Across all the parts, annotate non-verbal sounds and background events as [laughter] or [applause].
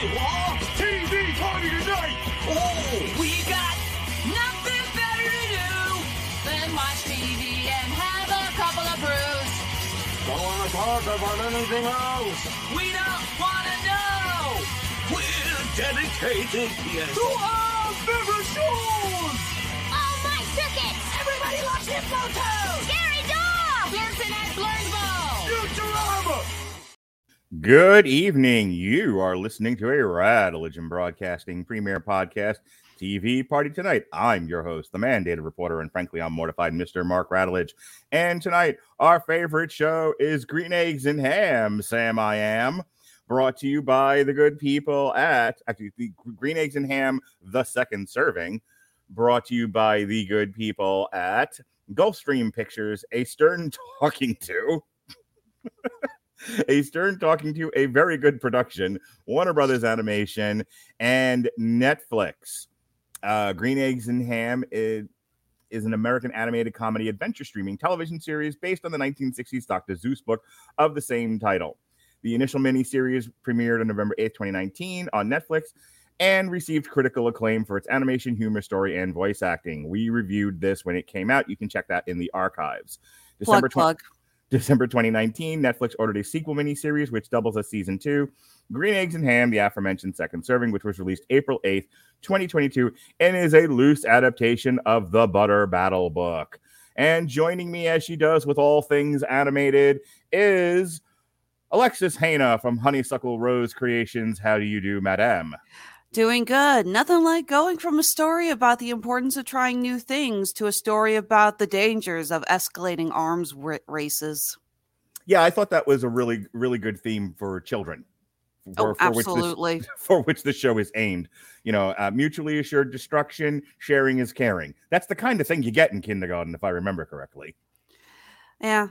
What? TV party tonight! Oh! We got nothing better to do than watch TV and have a couple of brews. Don't want to talk about anything else! We don't want to know. We're dedicated, yes! To our favorite shows! Oh, my circuit! Everybody loves Hypnotoad. Scary dog! Blurson at Blurnsville. Good evening. You are listening to a Rattlegion Broadcasting Premier Podcast TV Party Tonight. I'm your host, the mandated reporter, and frankly, I'm mortified, Mr. Mark Radulich. And tonight, our favorite show is Green Eggs and Ham, Sam I Am, brought to you by the good people at, actually, the Green Eggs and Ham, the second serving, brought to you by the good people at Gulfstream Pictures, a stern [laughs] talking to a stern talking to a very good production warner brothers animation and netflix. Uh, green eggs and ham is, is an american animated comedy adventure streaming television series based on the 1960s dr seuss book of the same title. The initial miniseries premiered on november 8th 2019 on netflix and received critical acclaim for its animation humor story and voice acting. We reviewed this when it came out. You can check that in the archives. December Plug, 20- plug. December 2019, Netflix ordered a sequel miniseries, which doubles as season two Green Eggs and Ham, the aforementioned second serving, which was released April 8th, 2022, and is a loose adaptation of the Butter Battle book. And joining me as she does with all things animated is Alexis Hejna from Honeysuckle Rose Creations. How do you do, Madame? Doing good. Nothing like going from a story about the importance of trying new things to a story about the dangers of escalating arms ra- races. Yeah, I thought that was a really, really good theme for children. Oh, which this- absolutely. [laughs] for which the show is aimed. You know, uh, mutually assured destruction, sharing is caring. That's the kind of thing you get in kindergarten, if I remember correctly. Yeah.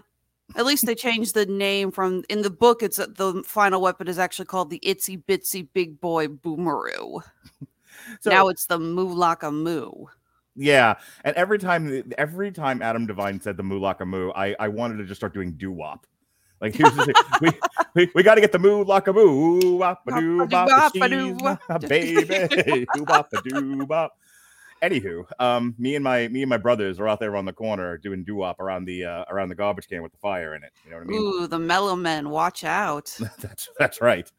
At least they changed the name from in the book. It's uh, the final weapon is actually called the Itsy Bitsy Big Boy Boomeroo. [laughs] So now it's the Moolaka Moo. yeah, and every time, every time Adam Devine said the Moolaka Moo, I I wanted to just start doing doo wop. Like here's the thing. we we, we got to get the Moolaka Moo, wop a doo bop, Ba-doo, she's my baby, [laughs] doo bop a doo bop. Anywho, um, me and my me and my brothers are out there on the corner doing doo wop around the uh, around the garbage can with the fire in it. You know what I mean? Ooh, the Mellow Men. Watch out. [laughs] that's that's right.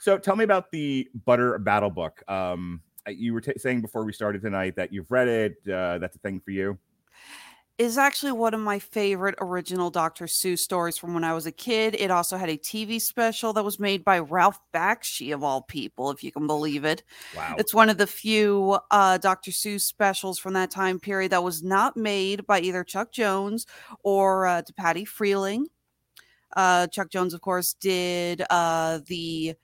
So tell me about the Butter Battle book. Um, uh, you were t- saying before we started tonight that you've read it. Uh, that's a thing for you. Is actually one of my favorite original Dr. Seuss stories from when I was a kid. It also had a TV special that was made by Ralph Bakshi, of all people, if you can believe it. Wow. It's one of the few uh, Dr. Seuss specials from that time period that was not made by either Chuck Jones or uh, Patty Freleng. Uh, Chuck Jones, of course, did uh, the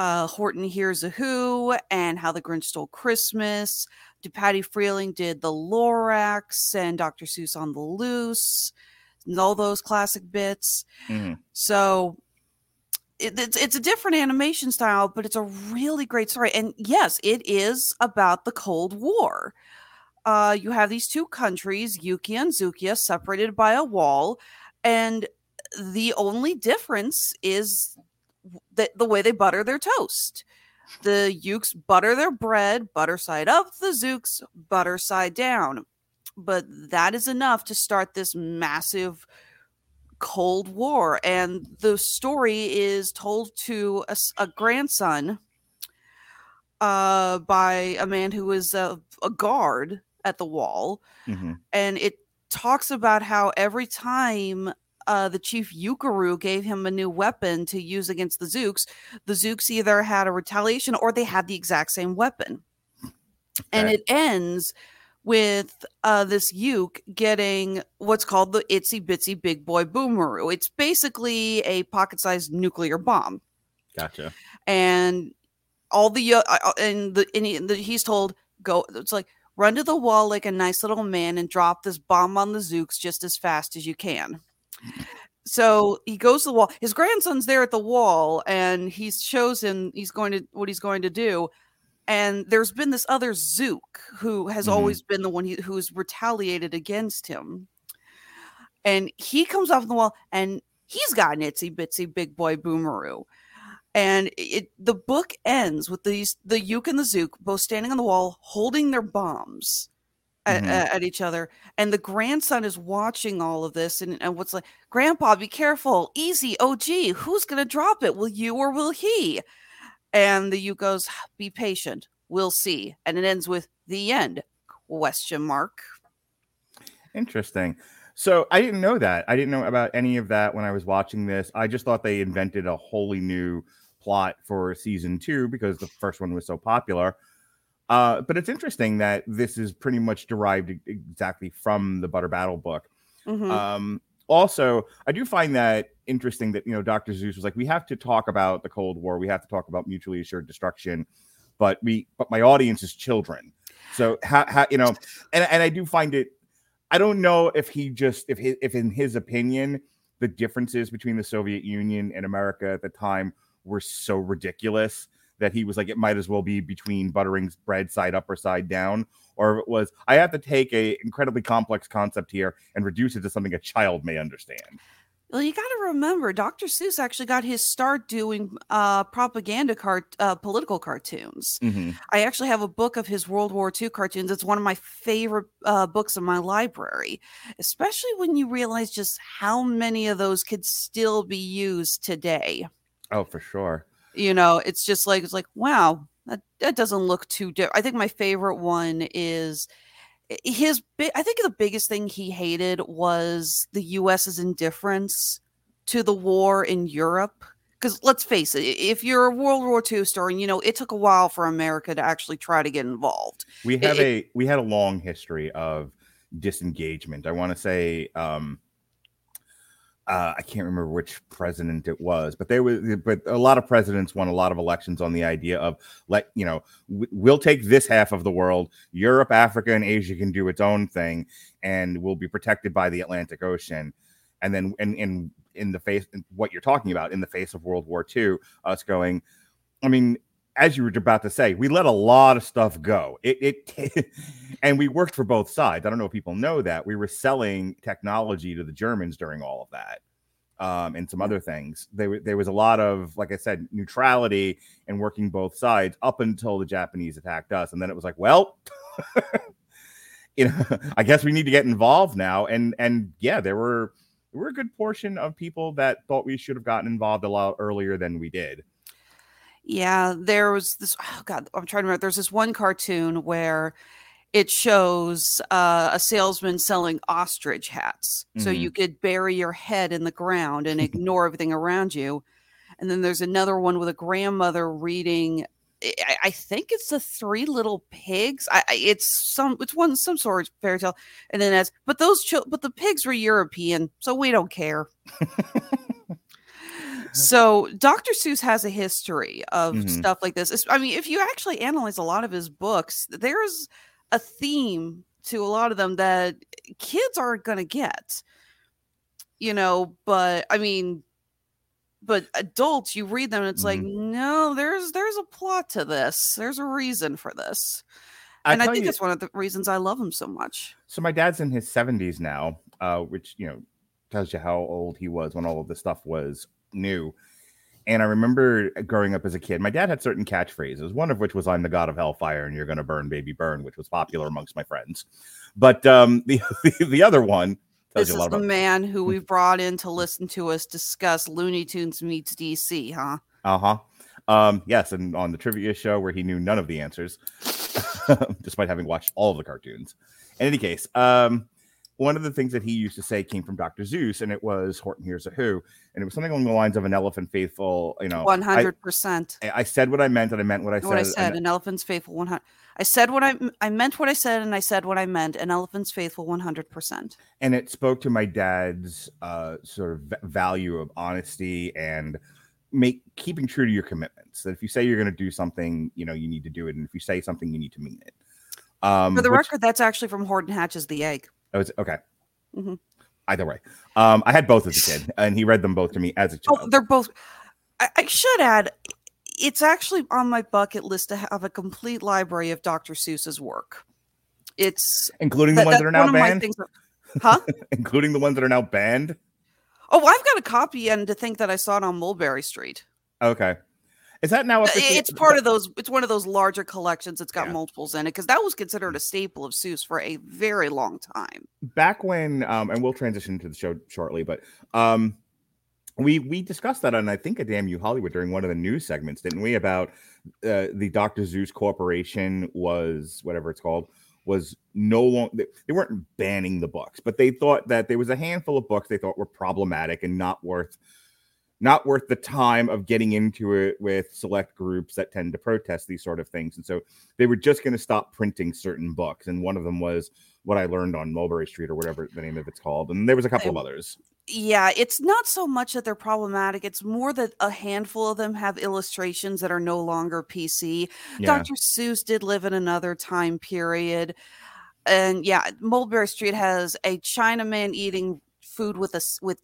uh, Horton Hears a Who and How the Grinch Stole Christmas. Patty Freleng did the Lorax and Dr. Seuss on the Loose, and all those classic bits. Mhm. So it, it's it's a different animation style, but it's a really great story. And yes, it is about the Cold War. Uh, you have these two countries, Yuki and Zookia, separated by a wall, and the only difference is that the way they butter their toast. The Yooks butter their bread, butter side up, the Zooks butter side down. But that is enough to start this massive Cold War. And the story is told to a grandson uh, by a man who is a, a guard at the wall. Mhm. And it talks about how every time uh, the chief Yookeroo gave him a new weapon to use against the Zooks, the Zooks either had a retaliation or they had the exact same weapon. And it ends with uh, this Yook getting what's called the Itsy Bitsy Big Boy Boomeroo. It's basically a pocket sized nuclear bomb. Gotcha. And all the, uh, uh, and the, and he, the, he's told, go, it's like, run to the wall like a nice little man and drop this bomb on the Zooks just as fast as you can. So he goes to the wall. His grandson's there at the wall, and he shows him he's going to what he's going to do. And there's been this other Zook who has Mhm. always been the one he, who's retaliated against him. And he comes off the wall, and he's got an itsy bitsy big boy boomeroo. And it the book ends with these the Yook and the Zook both standing on the wall holding their bombs at, Mhm. at, each other. And the grandson is watching all of this and, and what's like, Grandpa, be careful, easy. Oh gee, who's gonna drop it? Will you or will he? And the Yook goes, [sighs] Be patient, we'll see. And it ends with the end. Question mark. Interesting. So I didn't know that. I didn't know about any of that when I was watching this. I just thought they invented a wholly new plot for season two because the first one was so popular. Uh, but it's interesting that this is pretty much derived exactly from the Butter Battle book. Mhm. Um, also, I do find that interesting that you know Dr. Seuss was like, we have to talk about the Cold War, we have to talk about mutually assured destruction, but we, but my audience is children. So how, how you know, and and I do find it. I don't know if he just if he, if in his opinion the differences between the Soviet Union and America at the time were so ridiculous that he was like it might as well be between buttering bread side up or side down or if it was I have to take a incredibly complex concept here and reduce it to something a child may understand. Well, you got to remember, Dr. Seuss actually got his start doing uh, propaganda cart, uh, political cartoons. I actually have a book of his World War II cartoons. It's one of my favorite uh, books in my library, especially when you realize just how many of those could still be used today. Oh, for sure. You know, it's just like it's like wow, that, that doesn't look too different. I think my favorite one is his big. I think the biggest thing he hated was the U.S.'s indifference to the war in Europe. Because let's face it, if you're a World War II story, you know it took a while for America to actually try to get involved. We have it- a we had a long history of disengagement. I want to say um uh, I can't remember which president it was, but there was, but a lot of presidents won a lot of elections on the idea of let you know we'll take this half of the world, Europe, Africa, and Asia can do its own thing, and we'll be protected by the Atlantic Ocean, and then in in in the face what you're talking about in the face of World War II, us going, I mean, as you were about to say, we let a lot of stuff go. It, it [laughs] and we worked for both sides. I don't know if people know that we were selling technology to the Germans during all of that, um, and some other things. There, there was a lot of, like I said, neutrality and working both sides up until the Japanese attacked us, and then it was like, well. [laughs] you know, [laughs] I guess we need to get involved now. And and yeah, there were there were a good portion of people that thought we should have gotten involved a lot earlier than we did. Yeah, there was this. Oh God, I'm trying to remember. There's this one cartoon where it shows uh, a salesman selling ostrich hats, so Mhm. you could bury your head in the ground and [laughs] ignore everything around you. And then there's another one with a grandmother reading. I, I- think it's the Three Little Pigs. I, I it's some it's one some sort of fairy tale, and then as but those chil- but the pigs were European, so we don't care. [laughs] So Dr. Seuss has a history of Mhm. stuff like this. I mean, if you actually analyze a lot of his books, there's a theme to a lot of them that kids aren't going to get. You know, but I mean, but adults, you read them and it's like, no, there's there's a plot to this. There's a reason for this. and I think you- that's one of the reasons I love him so much. So my dad's in his 70s now, uh, which you know tells you how old he was when all of this stuff was new. And I remember growing up as a kid, my dad had certain catchphrases, one of which was "I'm the god of hellfire and you're gonna burn, baby, burn," which was popular amongst my friends. But um, [laughs] the the other one tells This you a is the man who we've brought in to listen to us discuss Looney Tunes meets DC, huh? Uh huh. Um, yes, and on the trivia show where he knew none of the answers, [laughs] despite having watched all of the cartoons. In any case, um, one of the things that he used to say came from Dr. Seuss, and it was Horton Hears a Who, and it was something along the lines of an elephant faithful. You know, hundred percent. I, I said what I meant, and I meant what I said. What I and- said, an elephant's faithful one hundred. I said what I, I meant what I said, and I said what I meant. An elephant's faithful one hundred percent. and it spoke to my dad's uh, sort of value of honesty and make keeping true to your commitments. That if you say you're going to do something, you know you need to do it, and if you say something, you need to mean it. Um, For the which- record, that's actually from Horton Hatches the Egg. Oh, it's okay. Mhm. Either way, um, I had both as a kid, [laughs] and he read them both to me as a child. Oh, child. they're both. I, I should add, it's actually on my bucket list to have a complete library of Dr. Seuss's work. It's including the that- ones that are now one of my banned. things huh? [laughs] including the ones that are now banned. Oh, I've got a copy, and to think that I saw it on Mulberry Street. Okay. Is that now? Uh, officially- It's part of those. It's one of those larger collections. It's got Yeah. multiples in it because that was considered a staple of Seuss for a very long time. back when um and we'll transition to the show shortly but um we we discussed that on i think a damn you hollywood during one of the news segments didn't we about uh, the dr seuss corporation was whatever it's called was no longer they weren't banning the books but they thought that there was a handful of books they thought were problematic and not worth not worth the time of getting into it with select groups that tend to protest these sort of things and so they were just going to stop printing certain books and one of them was what I learned on Mulberry Street or whatever the name of it's called. And there was a couple of others. Yeah, it's not so much that they're problematic. It's more that a handful of them have illustrations that are no longer PC. Yeah. Dr. Seuss did live in another time period. And yeah, Mulberry Street has a Chinaman eating food with a with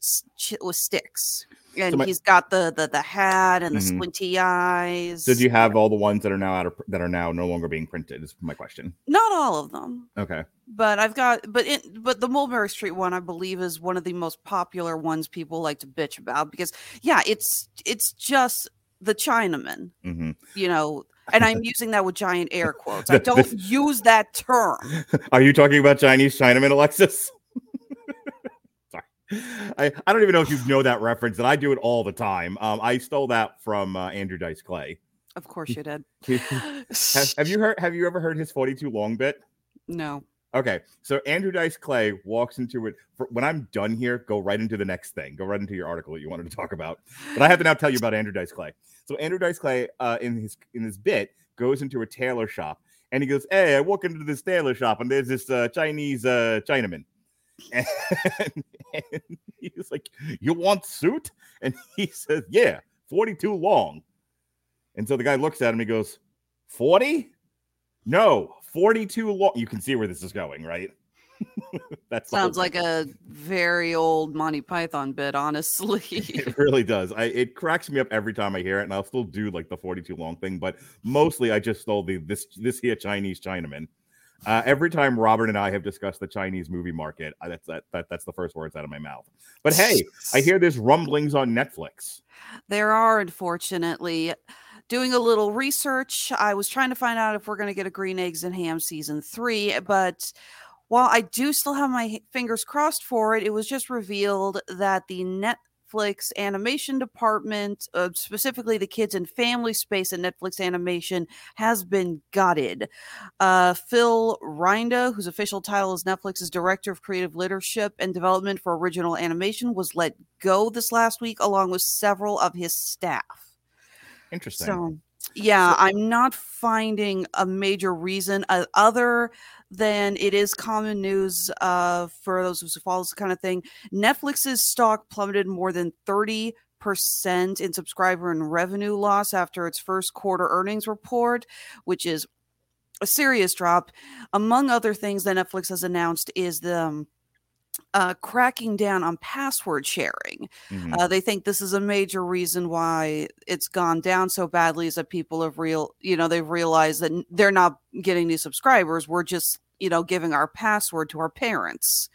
with sticks. And my- he's got the, the the hat and the Mhm. squinty eyes. Did you have all the ones that are now out of that are now no longer being printed? Is my question. Not all of them. Okay. but I've got but it but the Mulberry Street one I believe is one of the most popular ones people like to bitch about because yeah it's it's just the Chinaman hmm you know and I'm [laughs] using that with giant air quotes [laughs] I don't use that term Are you talking about Chinese Chinaman, Alexis? [laughs] I, I don't even know if you know that reference, and I do it all the time. Um, I stole that from uh, Andrew Dice Clay. of course you did [laughs] have, have you heard? Have you ever heard his forty-two long bit? no Okay, so Andrew Dice Clay walks into it. For, when I'm done here, go right into the next thing. Go right into your article that you wanted to talk about. But I have to now tell you about Andrew Dice Clay. So Andrew Dice Clay, uh, in his in his bit, goes into a tailor shop and he goes, "Hey, I walk into this tailor shop and there's this uh, Chinese uh, Chinaman." [laughs] And, and he was like, "You want suit?" And he [laughs] says, "Yeah, 42 long." And so the guy looks at him. He goes, "40? No, 42 long." You can see where this is going, right? [laughs] that sounds like a very old Monty Python bit honestly it really does. I it cracks me up every time I hear it, and I'll still do like the 42 long thing, but mostly I just stole the this this here Chinese Chinaman. Uh, every time Robert and I have discussed the Chinese movie market, uh, that's that, that that's the first words out of my mouth. But hey, I hear there's rumblings on Netflix. There are, unfortunately. Doing a little research, I was trying to find out if we're going to get a Green Eggs and Ham season three. But while I do still have my fingers crossed for it, it was just revealed that the Netflix animation department, uh, specifically the kids and family space at Netflix Animation, has been gutted. Uh, Phil Rynda, whose official title is Netflix's Director of Creative Leadership and Development for Original Animation, was let go this last week, along with several of his staff. Interesting. So, yeah, I'm not finding a major reason uh, other than it is common news uh, for those who follow this kind of thing. Netflix's stock plummeted more than 30 percent in subscriber and revenue loss after its first quarter earnings report, which is a serious drop. Among other things that Netflix has announced is the um, uh, cracking down on password sharing. Mhm. Uh, they think this is a major reason why it's gone down so badly is that people have real, you know, they've realized that they're not getting new subscribers. We're just, you know, giving our password to our parents,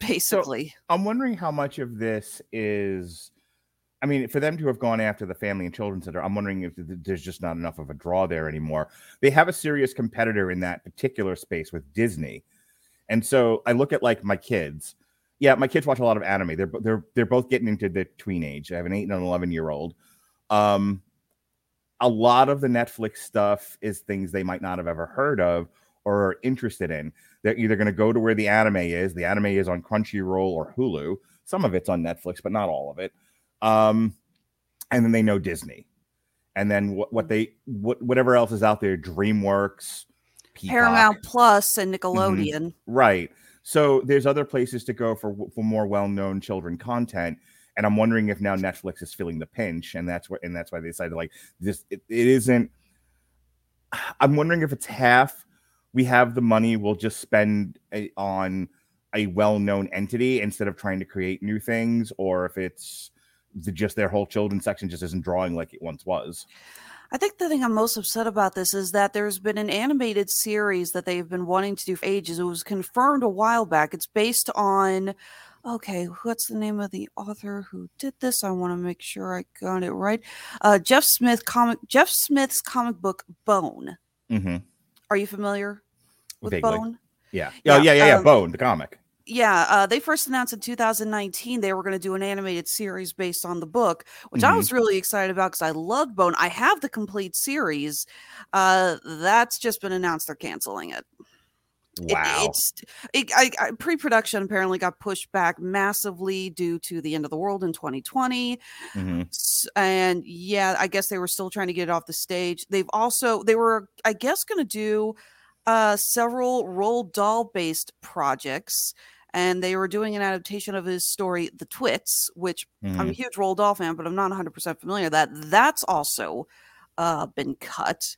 basically. I'm wondering how much of this is. I mean, for them to have gone after the family and children center, I'm wondering if there's just not enough of a draw there anymore. They have a serious competitor in that particular space with Disney, and so I look at like my kids. Yeah, my kids watch a lot of anime. They're they're they're both getting into the tween age. I have an eight and an eleven year old. Um, a lot of the Netflix stuff is things they might not have ever heard of or are interested in. They're either going to go to where the anime is. The anime is on Crunchyroll or Hulu. Some of it's on Netflix, but not all of it. Um, and then they know Disney, and then what, what they what whatever else is out there, DreamWorks, Peacock. Paramount Plus and Nickelodeon. Right. So there's other places to go for for more well-known children content, and I'm wondering if now Netflix is feeling the pinch, and that's what and that's why they decided like this. It, it isn't. [sighs] I'm wondering if it's half. We have the money. We'll just spend a, on a well-known entity instead of trying to create new things, or if it's the, just their whole children section just isn't drawing like it once was. I think the thing I'm most upset about this is that there's been an animated series that they've been wanting to do for ages. It was confirmed a while back. It's based on okay, what's the name of the author who did this? I want to make sure I got it right. Uh, Jeff Smith comic Jeff Smith's comic book Bone. Mm-hmm. Are you familiar with Vaguely. Bone? Yeah. Yeah, Oh, yeah, yeah, yeah. um, Bone, the comic. Yeah, uh, they first announced in 2019 they were going to do an animated series based on the book, which I Mhm. was really excited about because I loved Bone. I have the complete series. Uh, that's just been announced they're canceling it. It- Wow. it's it, I, I, pre-production apparently got pushed back massively due to the end of the world in 2020 Mhm. And yeah i guess they were still trying to get it off the stage they've also they were i guess going to do uh several Roald Dahl based projects and they were doing an adaptation of his story the twits which i'm a Mhm. huge Roald Dahl fan but i'm not 100% familiar with that. That's also uh been cut.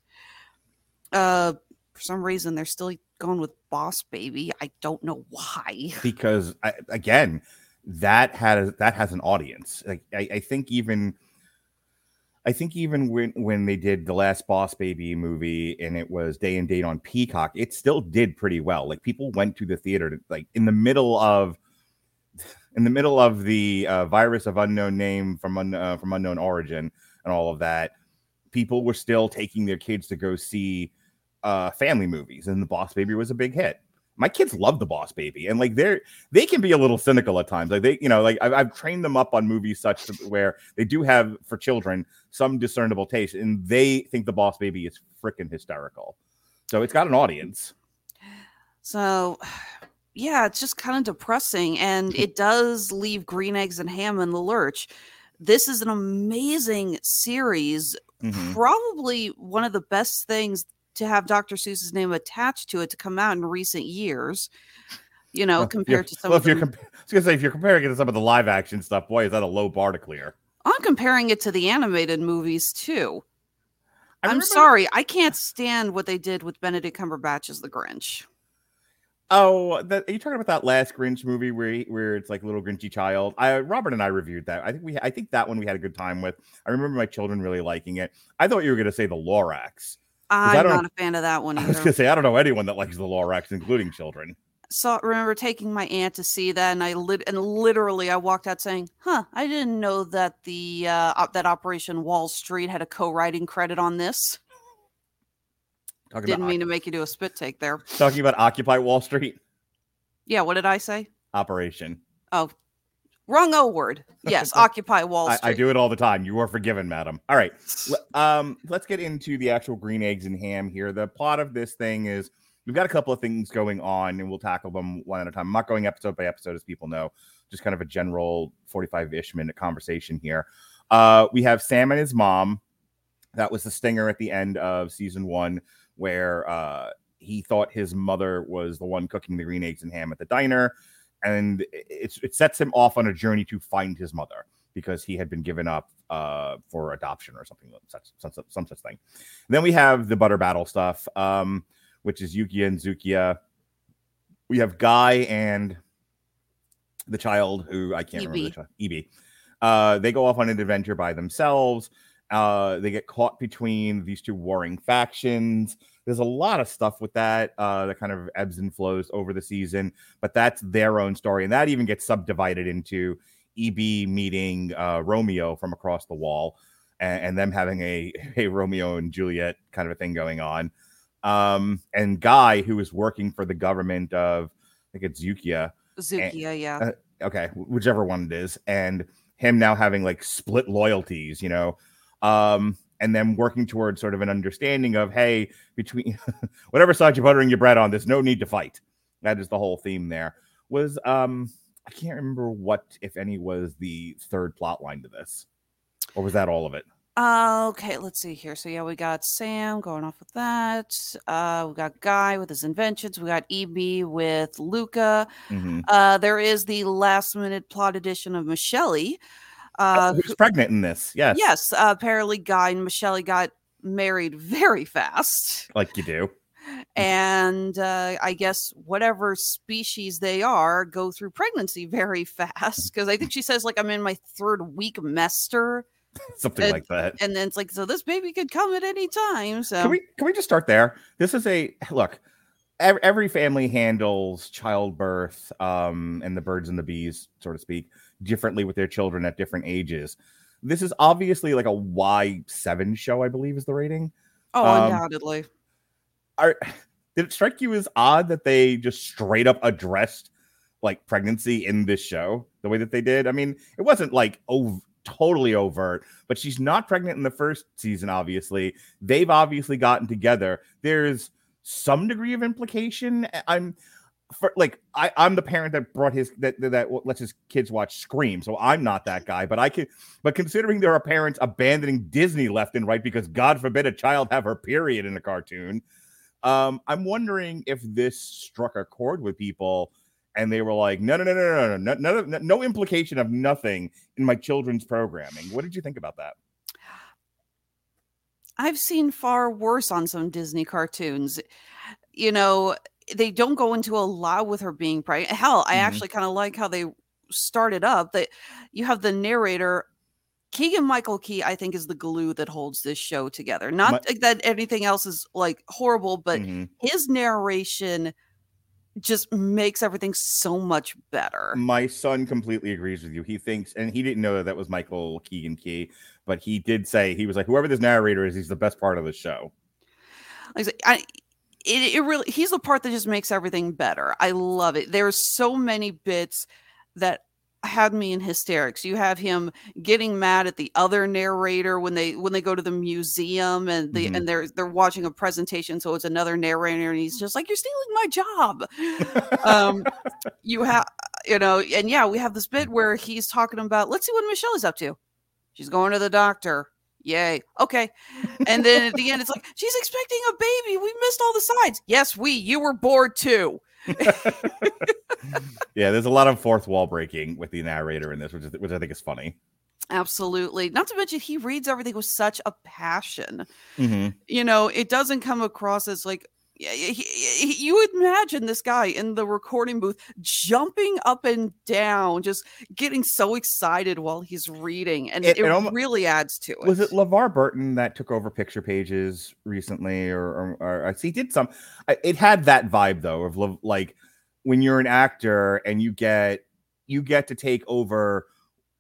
Uh for some reason they're still going with boss baby. I don't know why. [laughs] Because I, again that has that has an audience. Like I, I think even i think even when when they did the last boss baby movie and it was day and date on peacock it still did pretty well. Like people went to the theater to, like in the middle of [sighs] in the middle of the uh, virus of unknown name from un, uh, from unknown origin and all of that people were still taking their kids to go see uh family movies and the boss baby was a big hit. My kids love the boss baby and like they're they can be a little cynical at times. Like they you know like i've, I've trained them up on movies such where they do have for children some discernible taste and they think the boss baby is freaking hysterical so it's got an audience So, [sighs] yeah, it's just kind of depressing. And it [laughs] does leave Green Eggs and Ham in the lurch. This is an amazing series. Mhm. Probably one of the best things to have Dr. Seuss's name attached to it to come out in recent years. You know, Well, compared to some well if you're compa- I was gonna say if you're comparing it to some of the live action stuff boy is that a low bar to clear I'm comparing it to the animated movies too. I I'm remember- sorry, I can't stand what they did with Benedict Cumberbatch as the Grinch. Oh, that, are you talking about that last Grinch movie where he, where it's like little Grinchy child? I Robert and I reviewed that. I think we I think that one we had a good time with. I remember my children really liking it. I thought you were going to say the Lorax. I'm not a fan of that one Either. [laughs] I was going to say I don't know anyone that likes the Lorax, including children. Saw remember taking my aunt to see that and I lit and literally I walked out saying, "Huh, I didn't know that the uh op- that Operation Wall Street had a co-writing credit on this." Talking Didn't mean to make you do a spit take there. talking about Occupy Wall Street Yeah, what did I say? operation. Oh, wrong O word. Yes, [laughs] Occupy Wall I, Street. I do it all the time. You are forgiven, madam. All right. [laughs] Um, let's get into the actual green eggs and ham here. The plot of this thing is we've got a couple of things going on, and we'll tackle them one at a time. I'm not going episode by episode, as people know, just kind of a general 45 ish minute conversation here. Uh, we have Sam and his mom. That was the stinger at the end of season one, where uh, he thought his mother was the one cooking the green eggs and ham at the diner. And it's, it sets him off on a journey to find his mother because he had been given up uh, for adoption or something, such, some, some such thing. then we have the butter battle stuff, um, which is Yuki and Zookia. We have Guy and the child who I can't remember the EB. child, EB. Uh, they go off on an adventure by themselves. Uh, they get caught between these two warring factions. There's a lot of stuff with that uh, that kind of ebbs and flows over the season, but that's their own story, and that even gets subdivided into EB meeting uh, Romeo from across the wall, and, and them having a [laughs] a Romeo and Juliet kind of a thing going on. Um, and Guy, who is working for the government of, I think it's Zookia, Zookia, yeah. uh, okay, whichever one it is, and him now having like split loyalties, you know, um, and then working towards sort of an understanding of, hey, between [laughs] whatever side you're buttering your bread on, there's no need to fight. That is the whole theme there. Was um, I can't remember what, if any, was the third plot line to this, or was that all of it? Uh, okay, let's see here. So yeah, we got Sam going off with that. Uh, we got Guy with his inventions. We got EB with Luca. Mhm. Uh, there is the last minute plot addition of Michelle. Uh, Who's pregnant in this? Yes, yes, uh, apparently Guy and Michelle got married very fast. like you do. [laughs] And uh, I guess whatever species they are go through pregnancy very [laughs] fast. Because I think she says, like, I'm in my third week mester. [laughs] Something And- like that. And then it's like, so this baby could come at any time. So Can we can we just start there? This is a look. every, every family handles childbirth um, and the birds and the bees, so to speak, differently with their children at different ages. This is obviously like a Y seven show, I believe, is the rating. Oh, Um, undoubtedly. Are did it strike you as odd that they just straight up addressed like pregnancy in this show the way that they did? I mean, it wasn't like ov- totally overt, but she's not pregnant in the first season. Obviously, they've obviously gotten together. There's some degree of implication. I'm for like I, I'm the parent that brought his that, that that lets his kids watch Scream, so I'm not that guy. But I can, but considering there are parents abandoning Disney left and right because God forbid a child have her period in a cartoon, um, I'm wondering if this struck a chord with people, and they were like, no, no, no, no, no, no, no, no, no no implication of nothing in my children's programming. What did you think about that? I've seen far worse on some Disney cartoons. You know, they don't go into a lot with her being pregnant. Hell, I Mhm. actually kind of like how they started up that you have the narrator. Keegan Michael Key, I think, is the glue that holds this show together. Not that anything else is like horrible, but Mhm. his narration just makes everything so much better. My son completely agrees with you. He thinks, and he didn't know that that was Michael Keegan Key, but he did say he was like, whoever this narrator is, he's the best part of the show. Like I, it, it really he's the part that just makes everything better. I love it. There's so many bits that had me in hysterics. You have him getting mad at the other narrator when they when they go to the museum and the Mhm. and they're they're watching a presentation, so it's another narrator, and he's just like, "You're stealing my job." um, you have you know, and yeah, we have this bit where he's talking about. Let's see what Michelle is up to. She's going to the doctor. Yay. Okay. And then at the end, it's like, she's expecting a baby. We missed all the signs. Yes, we. You were bored too. [laughs] yeah, there's a lot of fourth wall breaking with the narrator in this, which is, which I think is funny. Absolutely. Not to mention, he reads everything with such a passion. Mhm. You know, it doesn't come across as like, you would imagine this guy in the recording booth jumping up and down, just getting so excited while he's reading, and It- it, it almo- really adds to it. Was it LeVar Burton that took over picture pages recently, or, or, or I see he did some? It had that vibe though of Le- like when you're an actor and you get you get to take over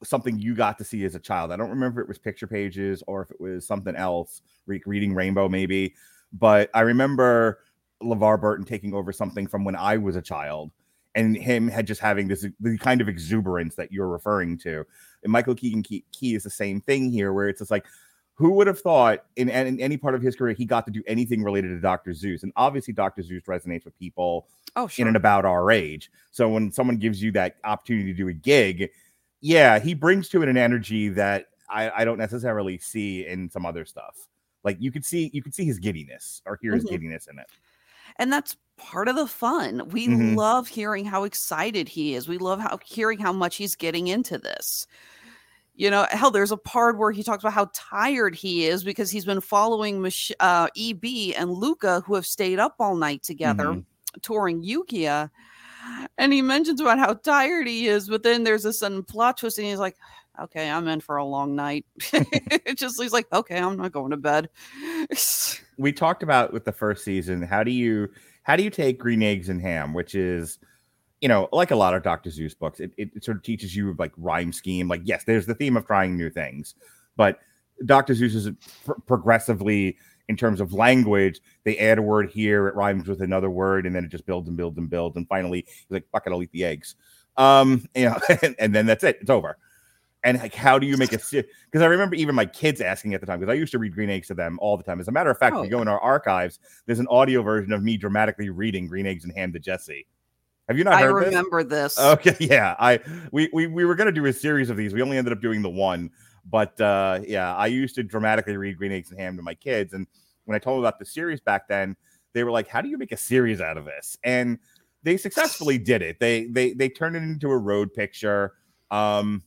something you got to see as a child. I don't remember if it was picture pages or if it was something else, re- reading Rainbow maybe, but I remember LeVar Burton taking over something from when I was a child and him had just having this the kind of exuberance that you're referring to. And Michael Keegan Key, Key is the same thing here, where it's just like, who would have thought in, in any part of his career he got to do anything related to Dr. Seuss? And obviously, Dr. Seuss resonates with people oh, in and about our age. So when someone gives you that opportunity to do a gig, yeah, he brings to it an energy that I, I don't necessarily see in some other stuff. Like you could see, you could see his giddiness or hear his Mhm. giddiness in it. And that's part of the fun. We Mhm. love hearing how excited he is. We love how hearing how much he's getting into this. You know, hell, there's a part where he talks about how tired he is because he's been following Mich- uh, EB and Luca, who have stayed up all night together Mhm. touring Yookia. And he mentions about how tired he is, but then there's a sudden plot twist, and he's like, "Okay, I'm in for a long night." [laughs] it's just he's like, "Okay, I'm not going to bed." [laughs] we talked about with the first season how do you how do you take green eggs and ham which is you know like a lot of dr seuss books it, it, it sort of teaches you like rhyme scheme like yes there's the theme of trying new things but dr seuss is pr- progressively in terms of language they add a word here it rhymes with another word and then it just builds and builds and builds and finally he's like fuck it i'll eat the eggs um [laughs] you know and, and then that's it it's over and like how do you make a because I remember even my kids asking at the time because I used to read Green Eggs to them all the time. As a matter of fact, Oh, if you go in our archives, there's an audio version of me dramatically reading Green Eggs and Ham to Jesse. Have you not I heard this? remember this. Okay, [laughs] yeah. I we we, we were gonna do a series of these. We only ended up doing the one, but uh yeah, I used to dramatically read Green Eggs and Ham to my kids. And when I told them about the series back then, they were like, How do you make a series out of this? And they successfully did it. They they they turned it into a road picture. Um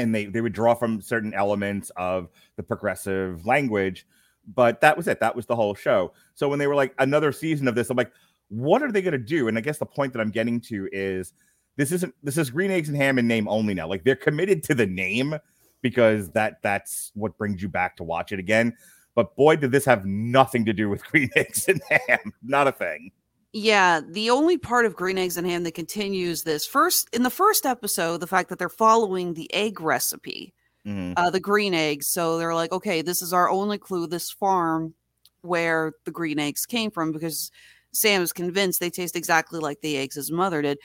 and they they would draw from certain elements of the progressive language but that was it. That was the whole show. So when they were like another season of this i'm like what are they going to do? And i guess the point that i'm getting to is this isn't this is green eggs and ham in name only now. Like they're committed to the name because that that's what brings you back to watch it again. But boy did this have nothing to do with [laughs] green eggs and ham. Not a thing Yeah, the only part of Green Eggs and Ham that continues this first in the first episode, the fact that they're following the egg recipe, Mhm. uh, the green eggs. So they're like, okay, this is our only clue. This farm where the green eggs came from, because Sam is convinced they taste exactly like the eggs his mother did.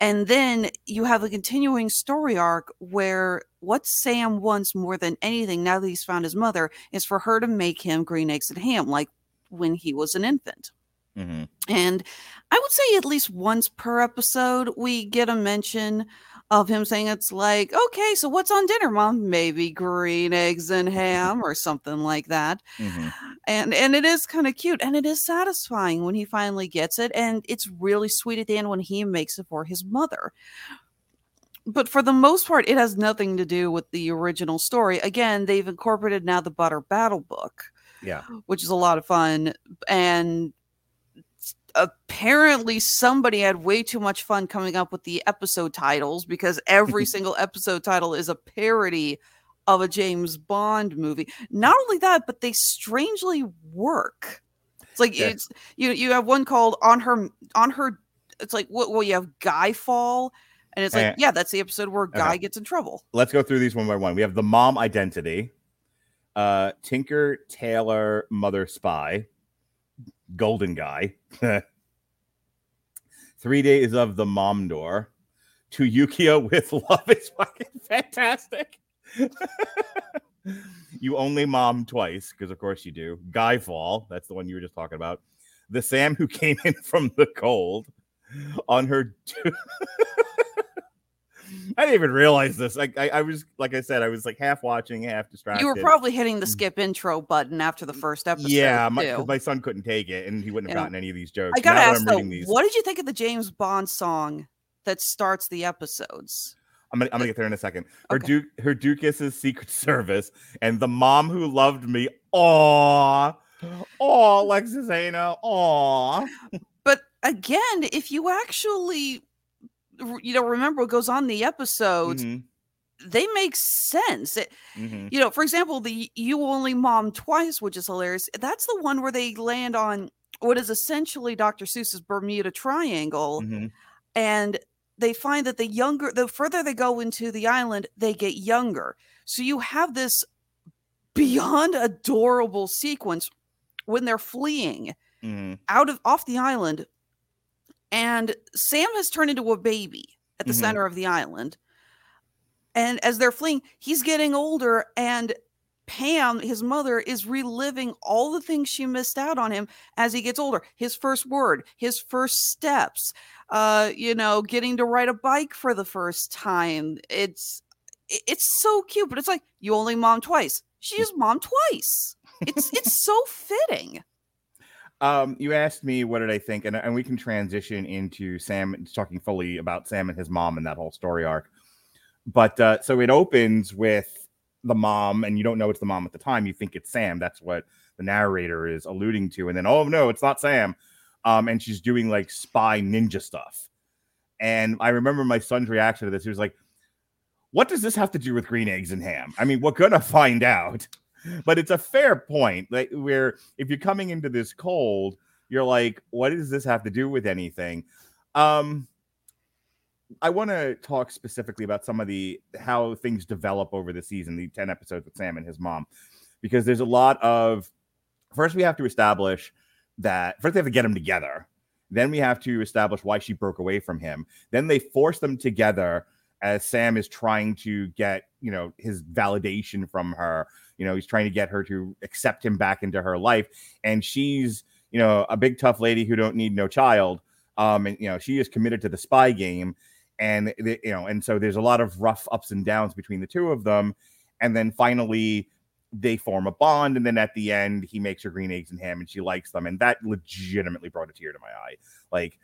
And then you have a continuing story arc where what Sam wants more than anything, now that he's found his mother, is for her to make him green eggs and ham, like when he was an infant. Mhm. And I would say at least once per episode, we get a mention of him saying it's like, okay, so what's on dinner, mom? Maybe green eggs and ham or something like that. Mhm. And and it is kind of cute and it is satisfying when he finally gets it. And it's really sweet at the end when he makes it for his mother. But for the most part, it has nothing to do with the original story. Again, they've incorporated now the Butter Battle book Yeah. which is a lot of fun. And apparently, somebody had way too much fun coming up with the episode titles because every [laughs] single episode title is a parody of a James Bond movie. Not only that, but they strangely work. It's like Yeah. it's you. You have one called on her on her. It's like? Well, you have Guy Fall, and it's like Eh. yeah, that's the episode where Guy Okay. gets in trouble. Let's go through these one by one. We have the mom identity, uh, Tinker Taylor Mother Spy, Golden Guy, [laughs] Three Days of the Mom Door, To Yookia with [laughs] Love is fucking fantastic. [laughs] you only mom twice, because of course you do. Guy Fall, that's the one you were just talking about. The Sam who came in from the cold on her. I didn't even realize this. Like I, I was, like I said, I was like half watching, half distracted. You were probably hitting the skip intro button after the first episode. Mm. yeah, my, my son couldn't take it, and he wouldn't have Yeah. gotten any of these jokes. I gotta Now ask though, these, what did you think of the James Bond song that starts the episodes? I'm gonna, I'm gonna get there in a second. Her Okay. Duke, her Duchess's Secret [laughs] Service, and the mom who loved me. Aw, aw, Alexis Hejna. Aw. But again, if you actually, you know, remember what goes on in the episodes, Mhm, they make sense. It- mhm. you know, for example, the "You Only Mom Twice," which is hilarious. That's the one where they land on what is essentially Dr. Seuss's Bermuda Triangle. Mhm. and they find that the younger the further they go into the island they get younger so you have this beyond adorable sequence when they're fleeing Mhm. out of off the island and sam has turned into a baby at the Mhm. center of the island. And as they're fleeing he's getting older and pam his mother is reliving all the things she missed out on him as he gets older. His first word his first steps uh you know getting to ride a bike for the first time. It's it's so cute but it's like you only mom twice. She's mom twice. It's it's so fitting Um, you asked me what did I think, and, and we can transition into Sam talking fully about Sam and his mom and that whole story arc. But uh, so it opens with the mom, and you don't know it's the mom at the time. You think it's Sam. That's what the narrator is alluding to, and then oh no, it's not Sam. Um, and she's doing like spy ninja stuff. And I remember my son's reaction to this. He was like, "What does this have to do with green eggs and ham?" I mean, we're gonna find out but it's a fair point like where if you're coming into this cold you're like what does this have to do with anything? Um i want to talk specifically about some of the how things develop over the season the 10 episodes with sam and his mom because there's a lot of first we have to establish that first they have to get them together. Then we have to establish why she broke away from him. Then they force them together as sam is trying to get you know his validation from her you know he's trying to get her to accept him back into her life. And she's you know a big tough lady who don't need no child. Um and you know she is committed to the spy game. And you know and so there's a lot of rough ups and downs between the two of them. And then finally they form a bond. And then at the end he makes her green eggs and ham and she likes them. And that legitimately brought a tear to my eye. Like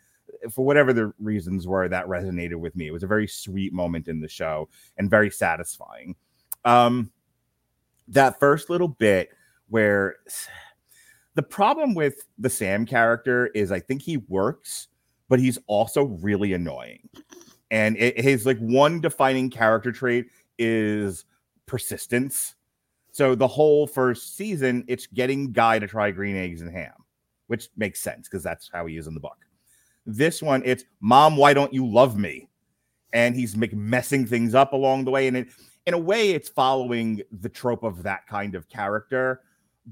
for whatever the reasons were that resonated with me it was a very sweet moment in the show and very satisfying. Um that first little bit where the problem with the Sam character is I think he works, but he's also really annoying. And it, his like one defining character trait is persistence. So the whole first season, it's getting Guy to try green eggs and ham, which makes sense because that's how he is in the book. This one, it's Mom, why don't you love me? And he's messing things up along the way. And it, in a way, it's following the trope of that kind of character.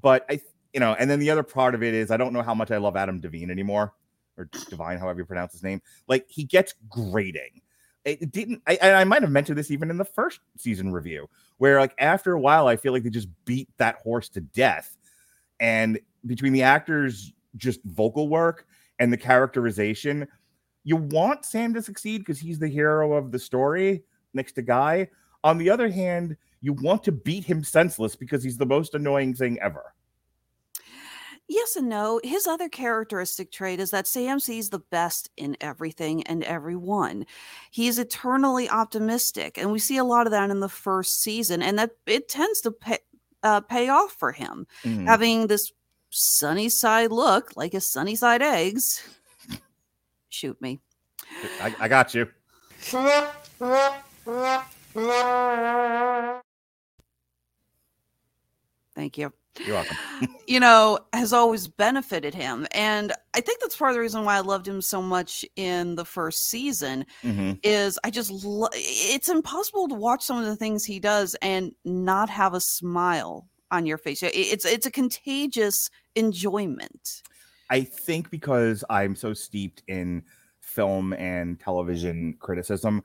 But I, you know, and then the other part of it is I don't know how much I love Adam Devine anymore, or Divine, however you pronounce his name. Like he gets grating. It didn't. I, I might have mentioned this even in the first season review, where like after a while, I feel like they just beat that horse to death, and between the actors' just vocal work and the characterization, you want Sam to succeed because he's the hero of the story next to Guy. On the other hand, you want to beat him senseless because he's the most annoying thing ever. Yes and no. His other characteristic trait is that Sam sees the best in everything and everyone. He's eternally optimistic, and we see a lot of that in the first season, and that it tends to pay, uh, pay off for him, Mhm. having this sunny side look like his sunny side eggs. Shoot me. I, I got you. [laughs] Thank you. You're welcome. [laughs] [laughs] you know, has always benefited him. And I think that's part of the reason why I loved him so much in the first season hmm is I just lo- it's impossible to watch some of the things he does and not have a smile on your face. It's it's a contagious enjoyment. I think because I'm so steeped in film and television criticism,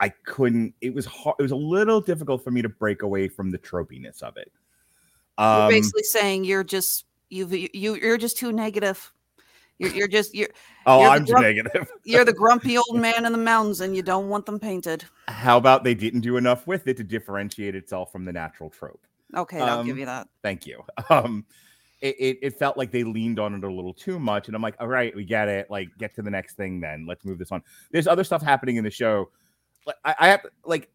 I couldn't. It was hard. It was a little difficult for me to break away from the tropiness of it. You're Um, basically saying you're just you've, you you're just too negative. You're, you're just you're oh, you're I'm grump- negative. [laughs] you're the grumpy old man in the mountains and you don't want them painted. How about they didn't do enough with it to differentiate itself from the natural trope? Okay, I'll give Um, you that. Thank you. [laughs] Um, it, it, it felt like they leaned on it a little too much, and I'm like, all right, we get it. Like, get to the next thing, then. Let's move this on. There's other stuff happening in the show. Like, I, I have like,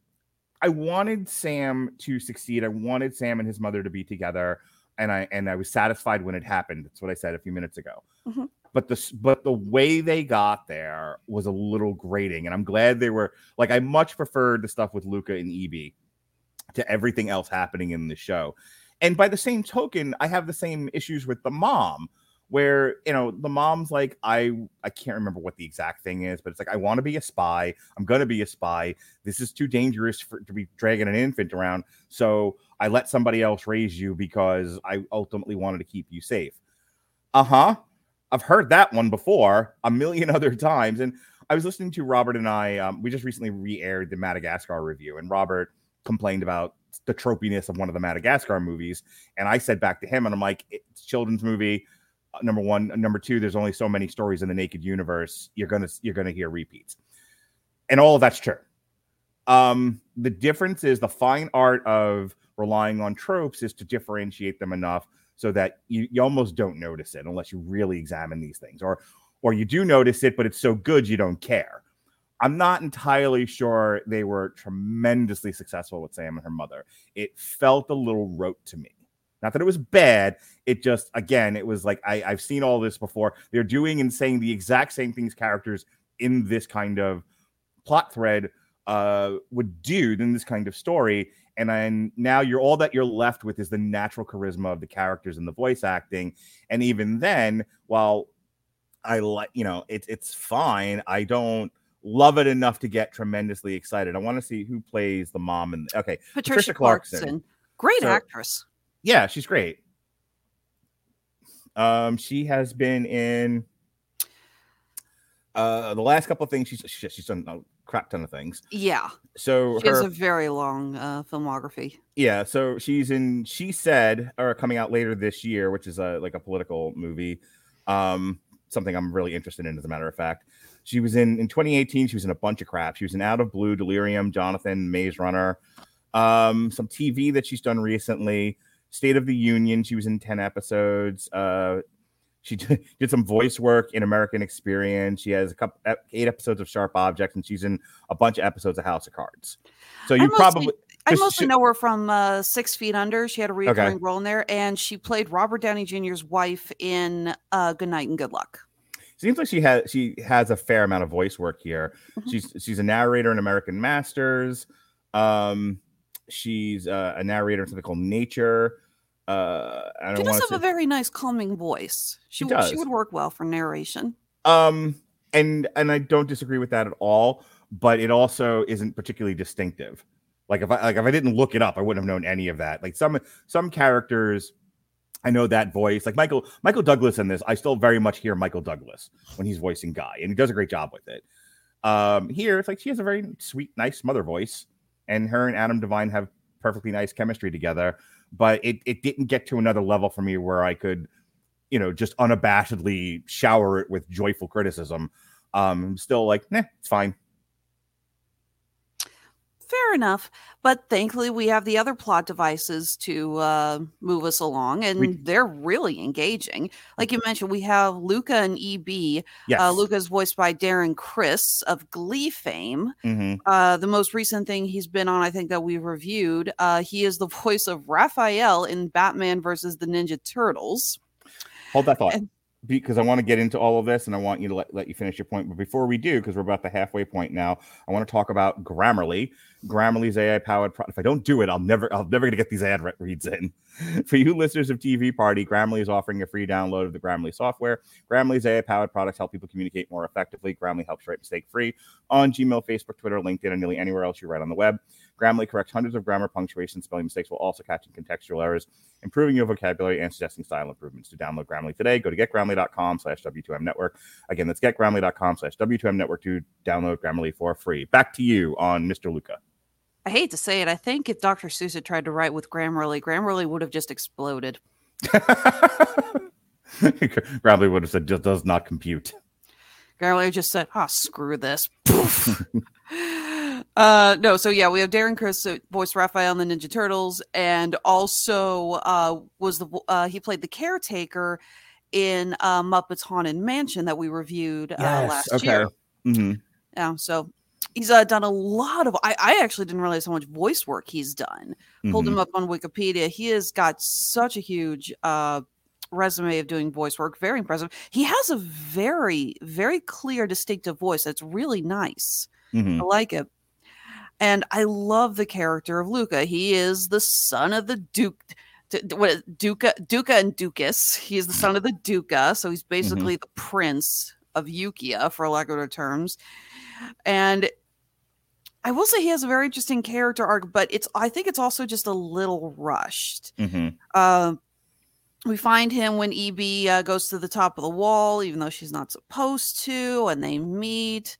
I wanted Sam to succeed. I wanted Sam and his mother to be together, and I and I was satisfied when it happened. That's what I said a few minutes ago. Mhm. But the but the way they got there was a little grating, and I'm glad they were like. I much preferred the stuff with Luca and EB to everything else happening in the show. And by the same token, I have the same issues with the mom, where you know the mom's like, I I can't remember what the exact thing is, but it's like I want to be a spy. I'm gonna be a spy. This is too dangerous for to be dragging an infant around. So I let somebody else raise you because I ultimately wanted to keep you safe. Uh huh. I've heard that one before a million [laughs] other times. And I was listening to Robert and I. Um, we just recently re-aired the Madagascar review, and Robert complained about the tropiness of one of the Madagascar movies. And I said back to him, and I'm like, it's children's movie. Number one, number two. There's only so many stories in the naked universe. You're gonna you're gonna hear repeats, and all of that's true. Um, the difference is the fine art of relying on tropes is to differentiate them enough so that you, you almost don't notice it unless you really examine these things, or or you do notice it, but it's so good you don't care. I'm not entirely sure they were tremendously successful with Sam and her mother. It felt a little rote to me. Not that it was bad. It just, again, it was like I, I've seen all this before. They're doing and saying the exact same things characters in this kind of plot thread uh, would do in this kind of story. And then now you're all that you're left with is the natural charisma of the characters and the voice acting. And even then, while I like, you know, it's it's fine. I don't love it enough to get tremendously excited. I want to see who plays the mom and okay, Patricia, Clarkson. Clarkson. Great So- actress. Yeah, she's great. Um, she has been in uh the last couple of things. She's she's done a crap ton of things. Yeah. So She has a very long uh, filmography. yeah, so she's in She Said, or coming out later this year, which is a like a political movie. Um, something I'm really interested in, as a matter of fact. She was in in 2018. She was in a bunch of crap. She was in Out of Blue, Delirium, Jonathan, Maze Runner, um, some TV that she's done recently. State of the Union. She was in 10 episodes. Uh, she did, [laughs] did some voice work in American Experience. She has a couple eight episodes of Sharp Objects, and she's in a bunch of episodes of House of Cards. So you mostly- probably I mostly she- know her from uh, Six Feet Under. She had a recurring role in there, and she played Robert Downey Jr.'s wife in uh, Good Night and Good Luck. seems like she has she has a fair amount of voice work here. Mhm. She's she's a narrator in American Masters. Um, she's uh, a narrator in something called Nature. Uh, I She does have to a very nice, calming voice. She, She w- she would work well for narration. um and and I don't disagree with that at all. But it also isn't particularly distinctive. Like if I like if I didn't look it up, I wouldn't have known any of that. Like some some characters, I know that voice. Like Michael Michael Douglas in this, I still very much hear Michael Douglas when he's voicing Guy, and he does a great job with it. Um, here it's like she has a very sweet, nice mother voice, and her and Adam Devine have perfectly nice chemistry together. But it it didn't get to another level for me where I could, you know, just unabashedly shower it with joyful criticism. Um, still like, nah, it's fine. Fair enough. But thankfully, we have the other plot devices to uh, move us along, and We- they're really engaging. Like you mentioned, we have Luca and EB. Yes. Uh, Luca's voiced by Darren Criss of Glee fame. hmm Uh, the most recent thing he's been on, I think that we reviewed, uh, he is the [laughs] voice of Raphael in Batman versus the Ninja Turtles. Hold that thought And- because I want to get into all of this and I want you to let, let you finish your point. But before we do, because we're about the halfway point now, I want to talk about Grammarly. Grammarly's AI powered. If I don't do it, I'll never, I'll never gonna get these ad re- reads in. [laughs] For you listeners of TV Party, Grammarly is offering a free download of the Grammarly software. Grammarly's AI powered products help people communicate more effectively. Grammarly helps write mistake free on Gmail, Facebook, Twitter, LinkedIn, and nearly anywhere else you write on the web. Grammarly corrects hundreds of grammar, punctuation, spelling mistakes while also catching contextual errors improving your vocabulary and suggesting style improvements. To download Grammarly today, go to getgrammarly.com slash W2M network. Again, that's getgrammarly.com slash W2M network to download Grammarly for free. Back to you on Mr. Luca. I hate to say it, I think if Dr. Seuss had tried to write with Grammarly, Grammarly would have just exploded. [laughs] Grammarly would have said, just does not compute. Grammarly just said, "Ah, screw this." [laughs] Uh, no, so yeah, we have Darren Criss uh, voiced Raphael in the Ninja Turtles, and also uh, was the uh, he played the caretaker in uh, Muppets Haunted Mansion that we reviewed uh, last year. Mhm. Yeah, so he's uh, done a lot of. I, I actually didn't realize how much voice work he's done. Pulled Mhm. him up on Wikipedia. He has got such a huge uh, resume of doing voice work. Very impressive. He has a very, very clear, distinctive voice. That's really nice. Mhm. I like it. And I love the character of Luca. He is the son of the Duke. What is- Duca, Duca and Ducas. He is the son of the Duca, so he's basically the prince of Yookia, for lack of better terms. And I will say he has a very interesting character arc, but it's I think it's also just a little rushed. Mhm. Uh, we find him when EB uh, goes to the top of the wall, even though she's not supposed to, and they meet.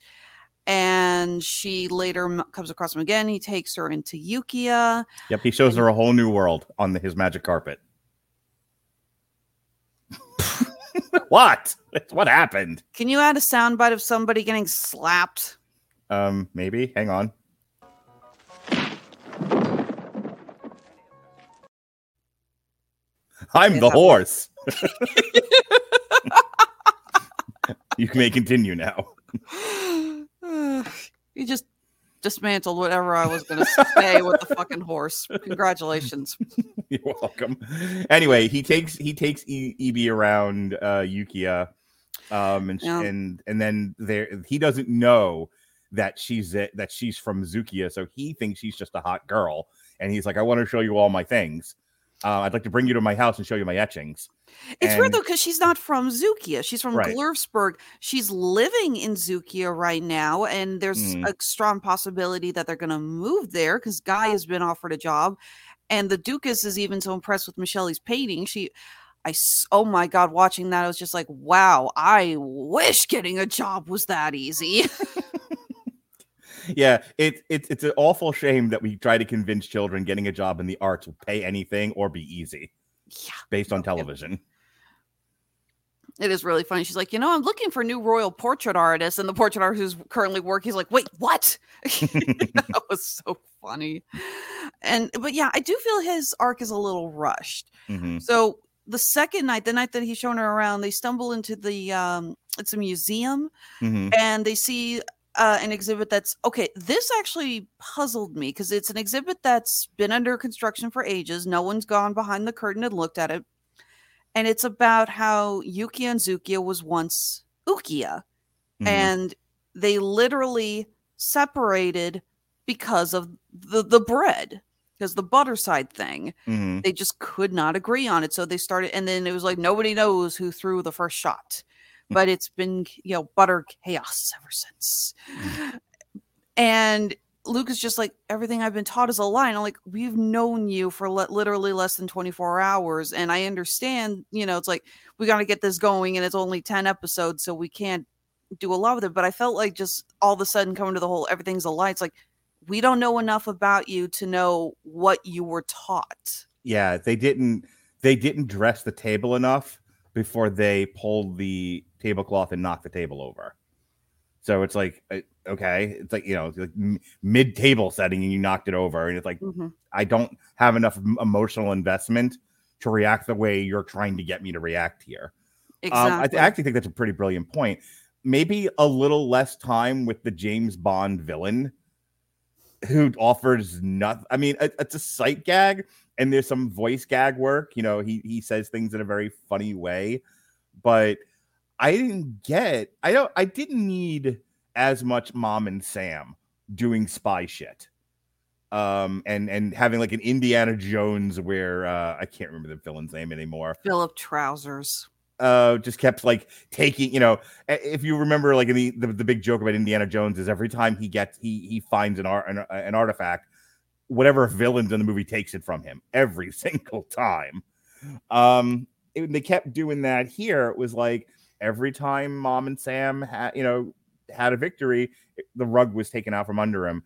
And she later m- comes across him again. He takes her into Yookia. Yep, he shows her a whole new world on the, his magic carpet. [laughs] what? What happened? Can you add a soundbite of somebody getting slapped? Um, maybe. Hang on. I'm the horse. [laughs] [laughs] you may continue now. You just dismantled whatever I was going to say with the fucking horse. Congratulations. [laughs] You're welcome. Anyway, he takes he takes e- EB around uh Yookia, um, and Yeah. and and then there he doesn't know that she's it, that she's from Zookia, so he thinks she's just a hot girl, and he's like, I want to show you all my things. Uh, I'd like to bring you to my house and show you my etchings. It's weird though because she's not from Zookia. She's from Right. Glurfsburg. She's living in Zookia right now, and there's Mm. a strong possibility that they're going to move there because Guy has been offered a job, and the Duchess is even so impressed with Michelle's painting. She, I, oh my god, watching that, I was just like, wow, I wish getting a job was that easy. [laughs] Yeah, it's it's it's an awful shame that we try to convince children getting a job in the arts will pay anything or be easy yeah, based on television. it is really funny. She's like, you know, I'm looking for new royal portrait artists, and the portrait artist who's currently working, is like, wait, what? [laughs] [laughs] that was so funny. And but yeah, I do feel his arc is a little rushed. Mhm. So the second night, the night that he's showing her around, they stumble into the um it's a museum Mhm. and they see uh, an exhibit that's okay. This actually puzzled me because it's an exhibit that's been under construction for ages. No one's gone behind the curtain and looked at it. And it's about how Yookia and Zookia was once Ukiah Mhm. and they literally separated because of the the bread because the butter side thing Mhm. they just could not agree on it so they started and then it was like nobody knows who threw the first shot but it's been you know butter chaos ever since. Mm. And Luke is just like everything I've been taught is a lie. And I'm like, we've known you for le- literally less than 24 hours, and I understand. You know, it's like we got to get this going, and it's only 10 episodes, so we can't do a lot with it. But I felt like just all of a sudden coming to the whole everything's a lie. It's like we don't know enough about you to know what you were taught. Yeah, they didn't they didn't dress the table enough before they pulled the tablecloth and knocked the table over. So it's like uh, okay, it's like you know, like mid table setting and you knocked it over, and it's like Mhm. I don't have enough emotional investment to react the way you're trying to get me to react here. Exactly. Um, I, th- I actually think that's a pretty brilliant point. Maybe a little less time with the James Bond villain who offers nothing. I mean, it- it's a sight gag and there's some voice gag work. You know, he he says things in a very funny way, but I didn't get. I don't. I didn't need as much mom and Sam doing spy shit. Um and and having like an Indiana Jones where uh I can't remember the villain's name anymore Philip Trousers. uh just kept like taking you know if you remember like in the, the the big joke about indiana jones is every time he gets he he finds an art an, an artifact whatever villains in the movie takes it from him every [laughs] single time. Um it- they kept doing that here. It was like every time mom and sam had you know had a victory the rug was taken out from under him.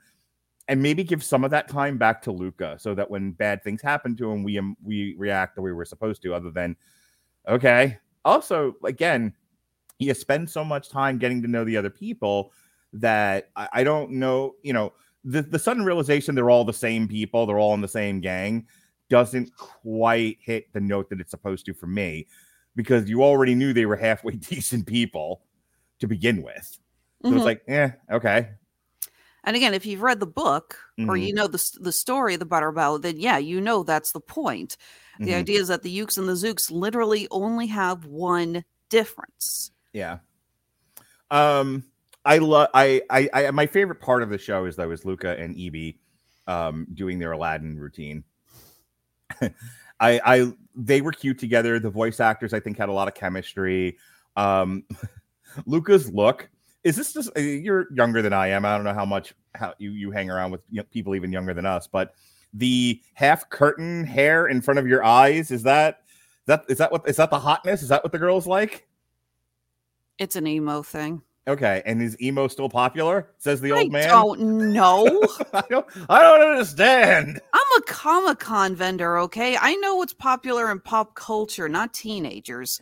And maybe give some of that time back to luca so that when bad things happen to him we um, we react the way we're supposed to other than okay. Also again you spend so much time getting to know the other people that I, I don't know you know the, the sudden realization they're all the same people they're all in the same gang doesn't quite hit the note that it's supposed to for me because you already knew they were halfway [laughs] decent people to begin with so Mhm. it's like yeah okay And again, if you've read the book or Mhm. you know the the story of the Butter Battle, then yeah, you know that's the point. The Mhm. idea is that the Yooks and the Zooks literally only have one difference. Yeah. Um, I love. I, I, I, my favorite part of the show is though is Luca and Evie, um, doing their Aladdin routine. [laughs] I, I, they were cute together. The voice actors, I think, had a lot of chemistry. Um, [laughs] Luca's look. Is this just? uh, You're younger than I am. I don't know how much how you you hang around with people even younger than us, but the half curtain hair in front of your eyes is that that is that what is that the hotness? Is that what the girls like? It's an emo thing. Okay, and is emo still popular? Says the I old man. don't know. [laughs] I don't. I don't understand. I'm a Comic Con vendor, okay? I know what's popular in pop culture, not teenagers.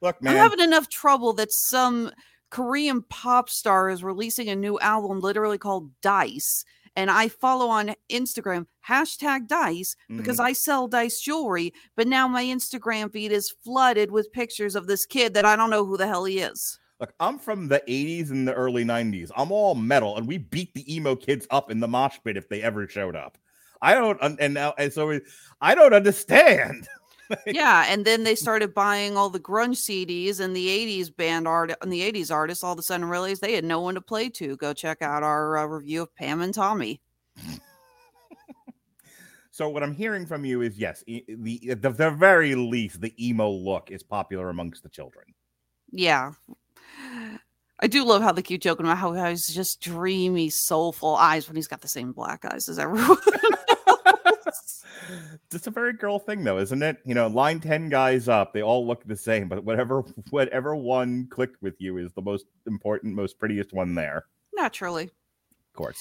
Look, man, I'm having enough trouble that some Korean pop star is releasing a new album literally called Dice. And I follow on Instagram hashtag Dice because Mm-hmm. I sell Dice jewelry. But now my Instagram feed is flooded with pictures of this kid that I don't know who the hell he is. Look, I'm from the 80s and the early 90s. I'm all metal, and we beat the emo kids up in the mosh pit if they ever showed up. I don't, and now, and so I don't understand. [laughs] yeah, and then they started buying all the grunge CDs and the '80s band art and the '80s artists. All of a sudden, realized they had no one to play to. Go check out our uh, review of Pam and Tommy. [laughs] So what I'm hearing from you is yes, e- the at the, the very least, the emo look is popular amongst the children. Yeah, I do love how they keep joking about how he has just dreamy, soulful eyes when he's got the same black eyes as everyone. [laughs] It's a very girl thing, though, isn't it? You know, line ten guys up, they all look the same, but whatever [laughs] whatever one clicked with you is the most important, most prettiest one there. Naturally. Of course.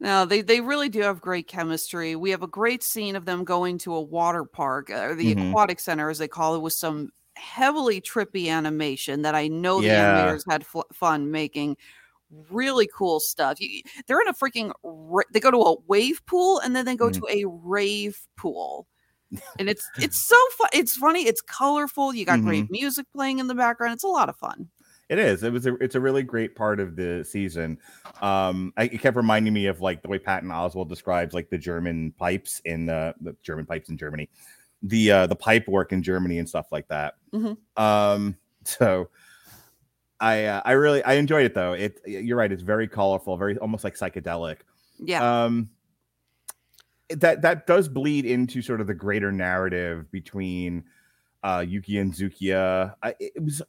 No, they they really do have great chemistry. We have a great scene of them going to a water park or the Mhm. aquatic center, as they call it, with some heavily trippy animation that I know the Yeah. animators had f- fun making. Really cool stuff. You, they're in a freaking. Ra- they go to a wave pool and then they go Mhm. to a rave pool, and it's [laughs] it's so fun. It's funny. It's colorful. You got Mm-hmm. great music playing in the background. It's a lot of fun. It is. It was. A, it's a really great part of the season. Um, I, it kept reminding me of like the way Patton Oswalt describes like the German pipes in uh, the German pipes in Germany, the uh, the pipe work in Germany and stuff like that. Mhm. Um, [laughs] so I uh, I really I enjoyed it though. It you're right. It's very colorful, very almost like psychedelic. Yeah. Um, that that does bleed into sort of the greater narrative between uh Yuki and Zookia. I, it was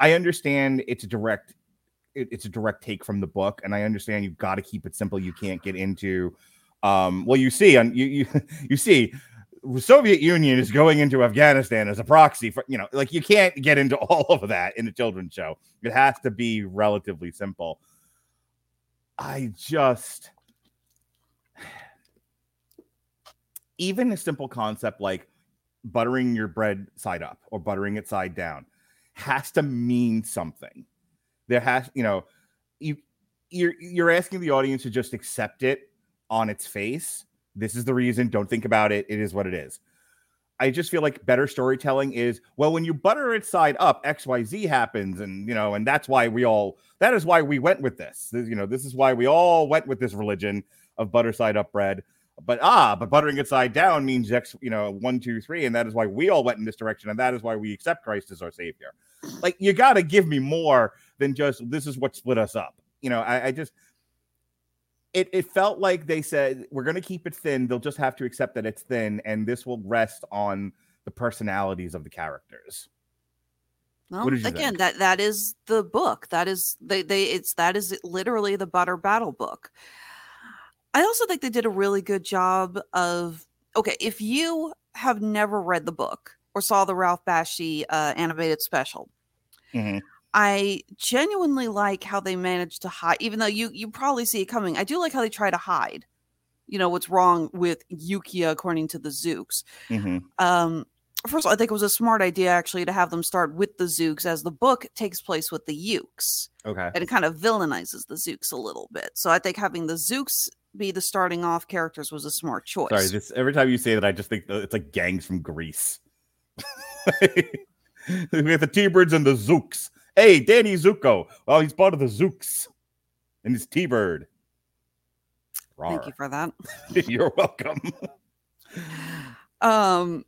I understand it's a direct it- it's a direct take from the book, and I understand you've got to keep it simple. You can't get into um well you see on you you [laughs] you see Soviet Union is going into Afghanistan as a proxy for you know like you can't get into [laughs] all of that in a children's show. It has to be relatively simple. I just [sighs] even a simple concept like buttering your bread side up or buttering it side down has to mean something. There has, you know, you you're you're asking the audience to just accept it on its face. This is the reason. Don't think about it. It is what it is. I just feel like better storytelling is well, when you butter it side up, XYZ happens, and you know, and that's why we all that is why we went with this. You know, this is why we all went with this religion of butter side up bread. But ah, but buttering it side down means X, you know, one, two, three, and that is why we all went in this direction, and that is why we accept Christ as our savior. Like you gotta give me more than just this is what split us up. You know, I, I just it, it felt like they said we're going to keep it thin they'll just have to accept that it's thin and this will rest on the personalities of the characters Well, What did you again, think? that that is the book. That is they they it's that is literally the butter battle book. I also think they did a really good job of okay, if you have never read the book or saw the Ralph Bakshi uh, animated special, Mhm. I genuinely like how they managed to hide, even though you you probably see it coming. I do like how they try to hide, you know, what's wrong with Yookia according to the Zooks. Mhm. um first of all i think it was a smart idea actually to have them start with the zooks as the book takes place with the yooks okay. and it kind of villainizes the zooks a little bit. So i think having the zooks be the starting off characters was a smart choice. sorry this every time you say that i just think it's like gangs from greece. [laughs] We have the t-birds and the zooks hey danny zuko well he's part of the zooks and his t-bird thank you for that [laughs] you're welcome [laughs] um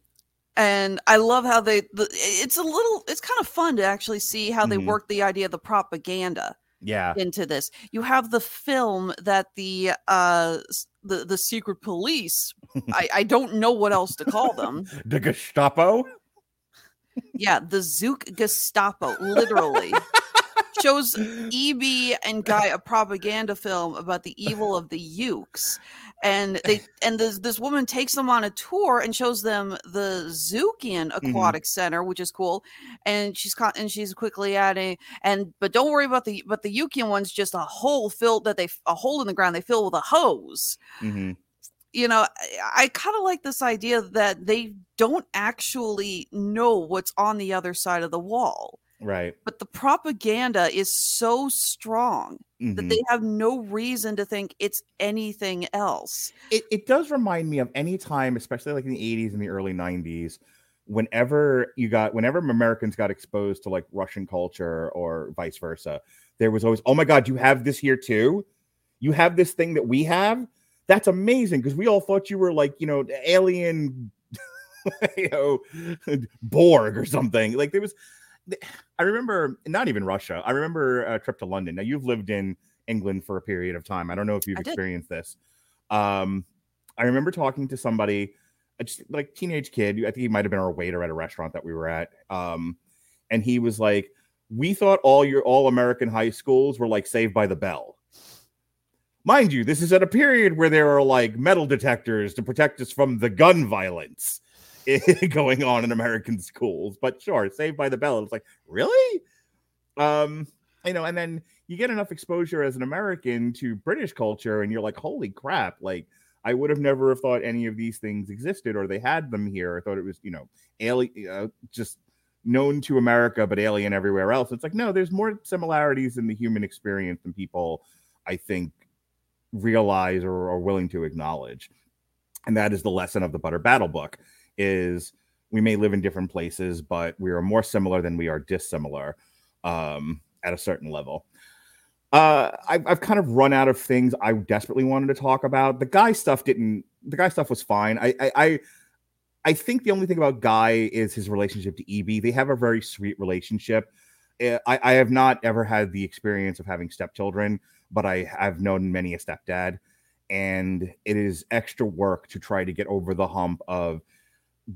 and i love how they the, it's a little it's kind of fun to actually see how they Mhm. work the idea of the propaganda yeah into this. You have the film that the uh the the secret police. [laughs] I, I don't know what else to call them. the gestapo Yeah, the Zook Gestapo, literally. Shows EB and Guy a propaganda film about the evil of the Yooks. And they and this this woman takes them on a tour and shows them the Zookian Aquatic Center, which is cool. And she's caught and she's quickly adding and but don't worry about the but the Yookian one's just a hole filled that they a hole in the ground they fill with a hose Mhm. You know, I, I kind of like this idea that they don't actually know what's on the other side of the wall, right but the propaganda is so strong that Mhm. they have no reason to think it's anything else. it, it does remind me of any time, especially like in the 80s and the early 90s, whenever you got whenever Americans got exposed to like Russian culture or vice versa, there was always, oh my god, you have this here too. You have this thing that we have. That's amazing because we all thought you were like, you know, alien [laughs] you know, Borg or something. Like there was I remember not even Russia. I remember a trip to London. Now you've lived in England for a period of time. I don't know if you've I did. experienced this. Um, I remember talking to somebody, a just like teenage kid. I think he might have been our waiter at a restaurant that we were at. Um, and he was like, "We thought all your all American high schools were like Saved by the Bell." Mind you, this is at a period where there are like metal detectors to protect us from the gun violence [laughs] going on in American schools. But sure, Saved by the Bell. It's like, really? Um, you know, and then you get enough exposure as an American to British culture, and you're like, holy crap, like I would have never have thought any of these things existed or they had them here. I thought it was, you know, alien, uh, just known to America, but alien everywhere else. It's like, no, there's more similarities in the human experience than people, I think, realize or are willing to acknowledge. And that is the lesson of the Butter Battle book is we may live in different places, but we are more similar than we are dissimilar um, at a certain level. Uh, I've, I've kind of run out of things I desperately wanted to talk about. The guy stuff didn't. The guy stuff was fine. I, I, I, I think the only thing about Guy is his relationship to EB. They have a very sweet relationship. Uh, I, I have not ever had the experience of having stepchildren, but I have known many a stepdad, and it is extra work to try to get over the hump of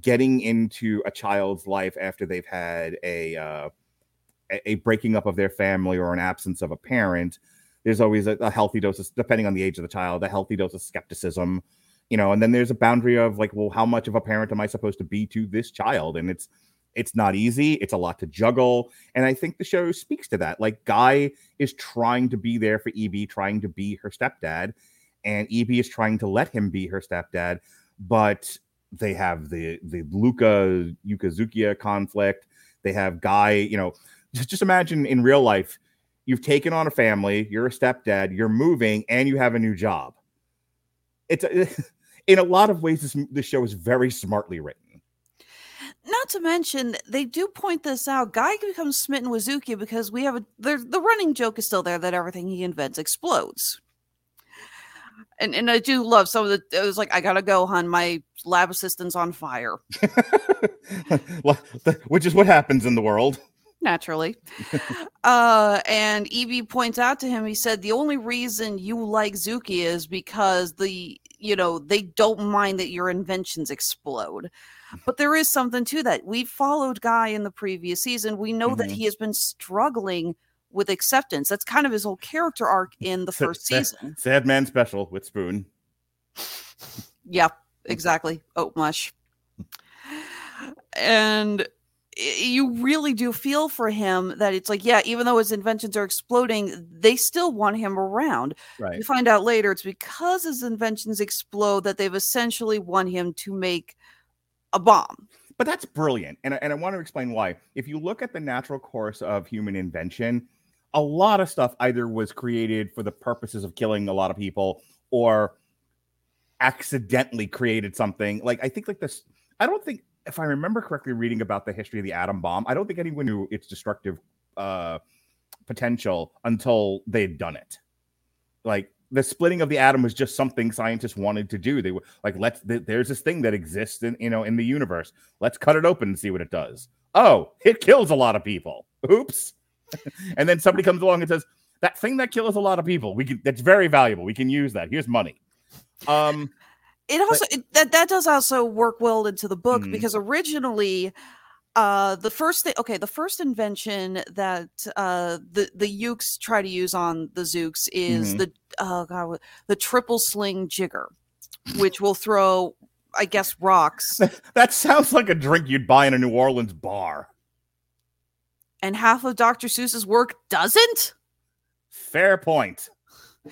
getting into a child's life after they've had a uh, a breaking up of their family or an absence of a parent, there's always a, a healthy dose of, depending on the age of the child, a healthy dose of skepticism, you know, and then there's a boundary of like, well, how much of a parent am I supposed to be to this child? And it's it's not easy. It's a lot to juggle. And I think the show speaks to that. Like Guy is trying to be there for EB, trying to be her stepdad, and EB is trying to let him be her stepdad, but they have the the Luca Yukazukia conflict. They have Guy, you know, just, just imagine in real life, you've taken on a family, you're a stepdad, you're moving, and you have a new job. It's [laughs] in a lot of ways, this, this show is very smartly written. Not to mention, they do point this out. Guy becomes smitten with Zuki because we have a the, the running joke is still there that everything he invents explodes. And and I do love some of the it was like, I gotta go, hon. My lab assistant's on fire. [laughs] Which is what happens in the world. Naturally. [laughs] uh and Evie points out to him, he said, the only reason you like Zuki is because the you know, they don't mind that your inventions explode. But there is something to that. We followed Guy in the previous season. We know mm-hmm. that he has been struggling with acceptance. That's kind of his whole character arc in the first sad, season. Sad man special with Spoon. Yep, exactly. Oat mush. And you really do feel for him that it's like, yeah, even though his inventions are exploding, they still want him around. Right. You find out later it's because his inventions explode that they've essentially won him to make a bomb. But that's brilliant. And, and I want to explain why. If you look at the natural course of human invention, a lot of stuff either was created for the purposes of killing a lot of people or accidentally created something. Like, I think, like this, I don't think if I remember correctly, reading about the history of the atom bomb, I don't think anyone knew its destructive uh, potential until they'd done it. Like the splitting of the atom was just something scientists wanted to do. They were like, let's. Th- there's this thing that exists in you know in the universe. Let's cut it open and see what it does. Oh, it kills a lot of people. Oops. [laughs] and then somebody comes along and says that thing that kills a lot of people. We can. That's very valuable. We can use that. Here's money. Um it also but, it, that that does also work well into the book mm-hmm. because originally uh the first thing okay the first invention that uh the the Yooks try to use on the Zooks is mm-hmm. the oh god the triple sling jigger which [laughs] will throw i guess rocks [laughs] that sounds like a drink you'd buy in a new orleans bar. And half of dr seuss's work doesn't? Fair point. [laughs]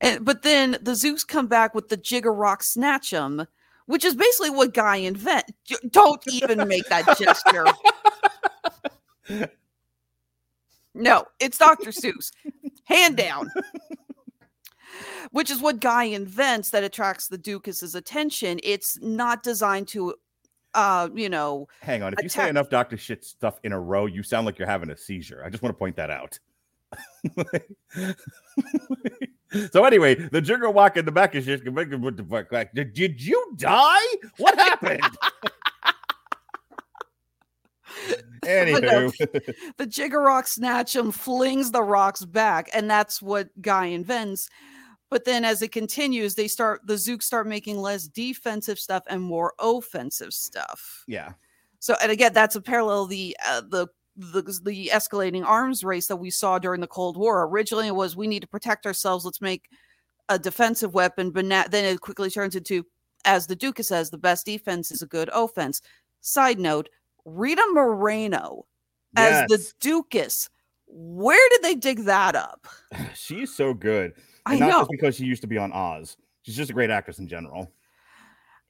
And, but then the Zooks come back with the Jigger Rock Snatchem, which is basically what Guy invent. Don't even make that gesture. No, it's Dr. Seuss. Hand down. Which is what Guy invents that attracts the Duke's attention. It's not designed to uh, you know. Hang on. If attack- you say enough Dr. Shit stuff in a row, you sound like you're having a seizure. I just want to point that out. [laughs] so anyway, the jigger walk in the back is just what the fuck? Like, did, did you die? What happened? [laughs] Anywho, the, the Jigger Rock Snatchem, flings the rocks back, and that's what Guy invents. But then, as it continues, they start the Zook start making less defensive stuff and more offensive stuff. Yeah. So, and again, that's a parallel the uh, the the, the escalating arms race that we saw during the Cold War. Originally, it was we need to protect ourselves. Let's make a defensive weapon, but now, then it quickly turns into, as the Duke says, the best defense is a good offense. Side note: Rita Moreno yes. as the Dukas. Where did they dig that up? [sighs] She's so good. And I not know. just because she used to be on Oz. She's just a great actress in general.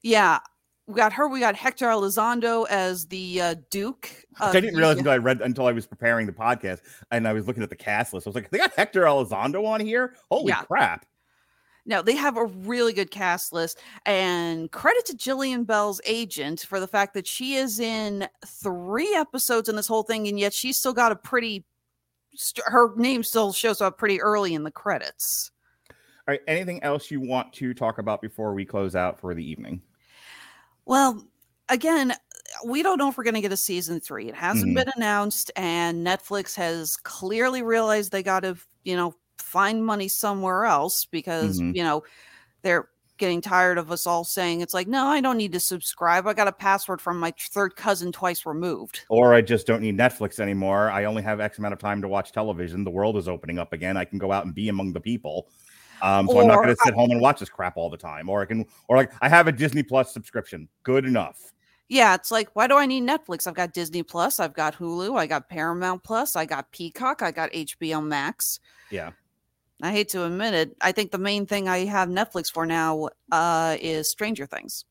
Yeah, we got her. We got Hector Elizondo as the uh, Duke. I didn't realize until I read until I was preparing the podcast and I was looking at the cast list. I was like, they got Hector Elizondo on here. Holy yeah. crap! No, they have a really good cast list, and credit to Jillian Bell's agent for the fact that she is in three episodes in this whole thing, and yet she's still got a pretty. Her name still shows up pretty early in the credits. All right. Anything else you want to talk about before we close out for the evening? Well, again, we don't know if we're going to get a season three. It hasn't mm-hmm. been announced, and Netflix has clearly realized they got to, you know, find money somewhere else because, mm-hmm. you know, they're getting tired of us all saying it's like, no, I don't need to subscribe. I got a password from my third cousin twice removed. Or I just don't need Netflix anymore. I only have X amount of time to watch television. The world is opening up again. I can go out and be among the people. Um, so I'm not going to sit home and watch this crap all the time. Or I can, or like I have a Disney Plus subscription. Good enough. Yeah, it's like, why do I need Netflix? I've got Disney Plus, I've got Hulu, I got Paramount Plus, I got Peacock, I got HBO Max. Yeah. I hate to admit it. I think the main thing I have Netflix for now uh, is Stranger Things.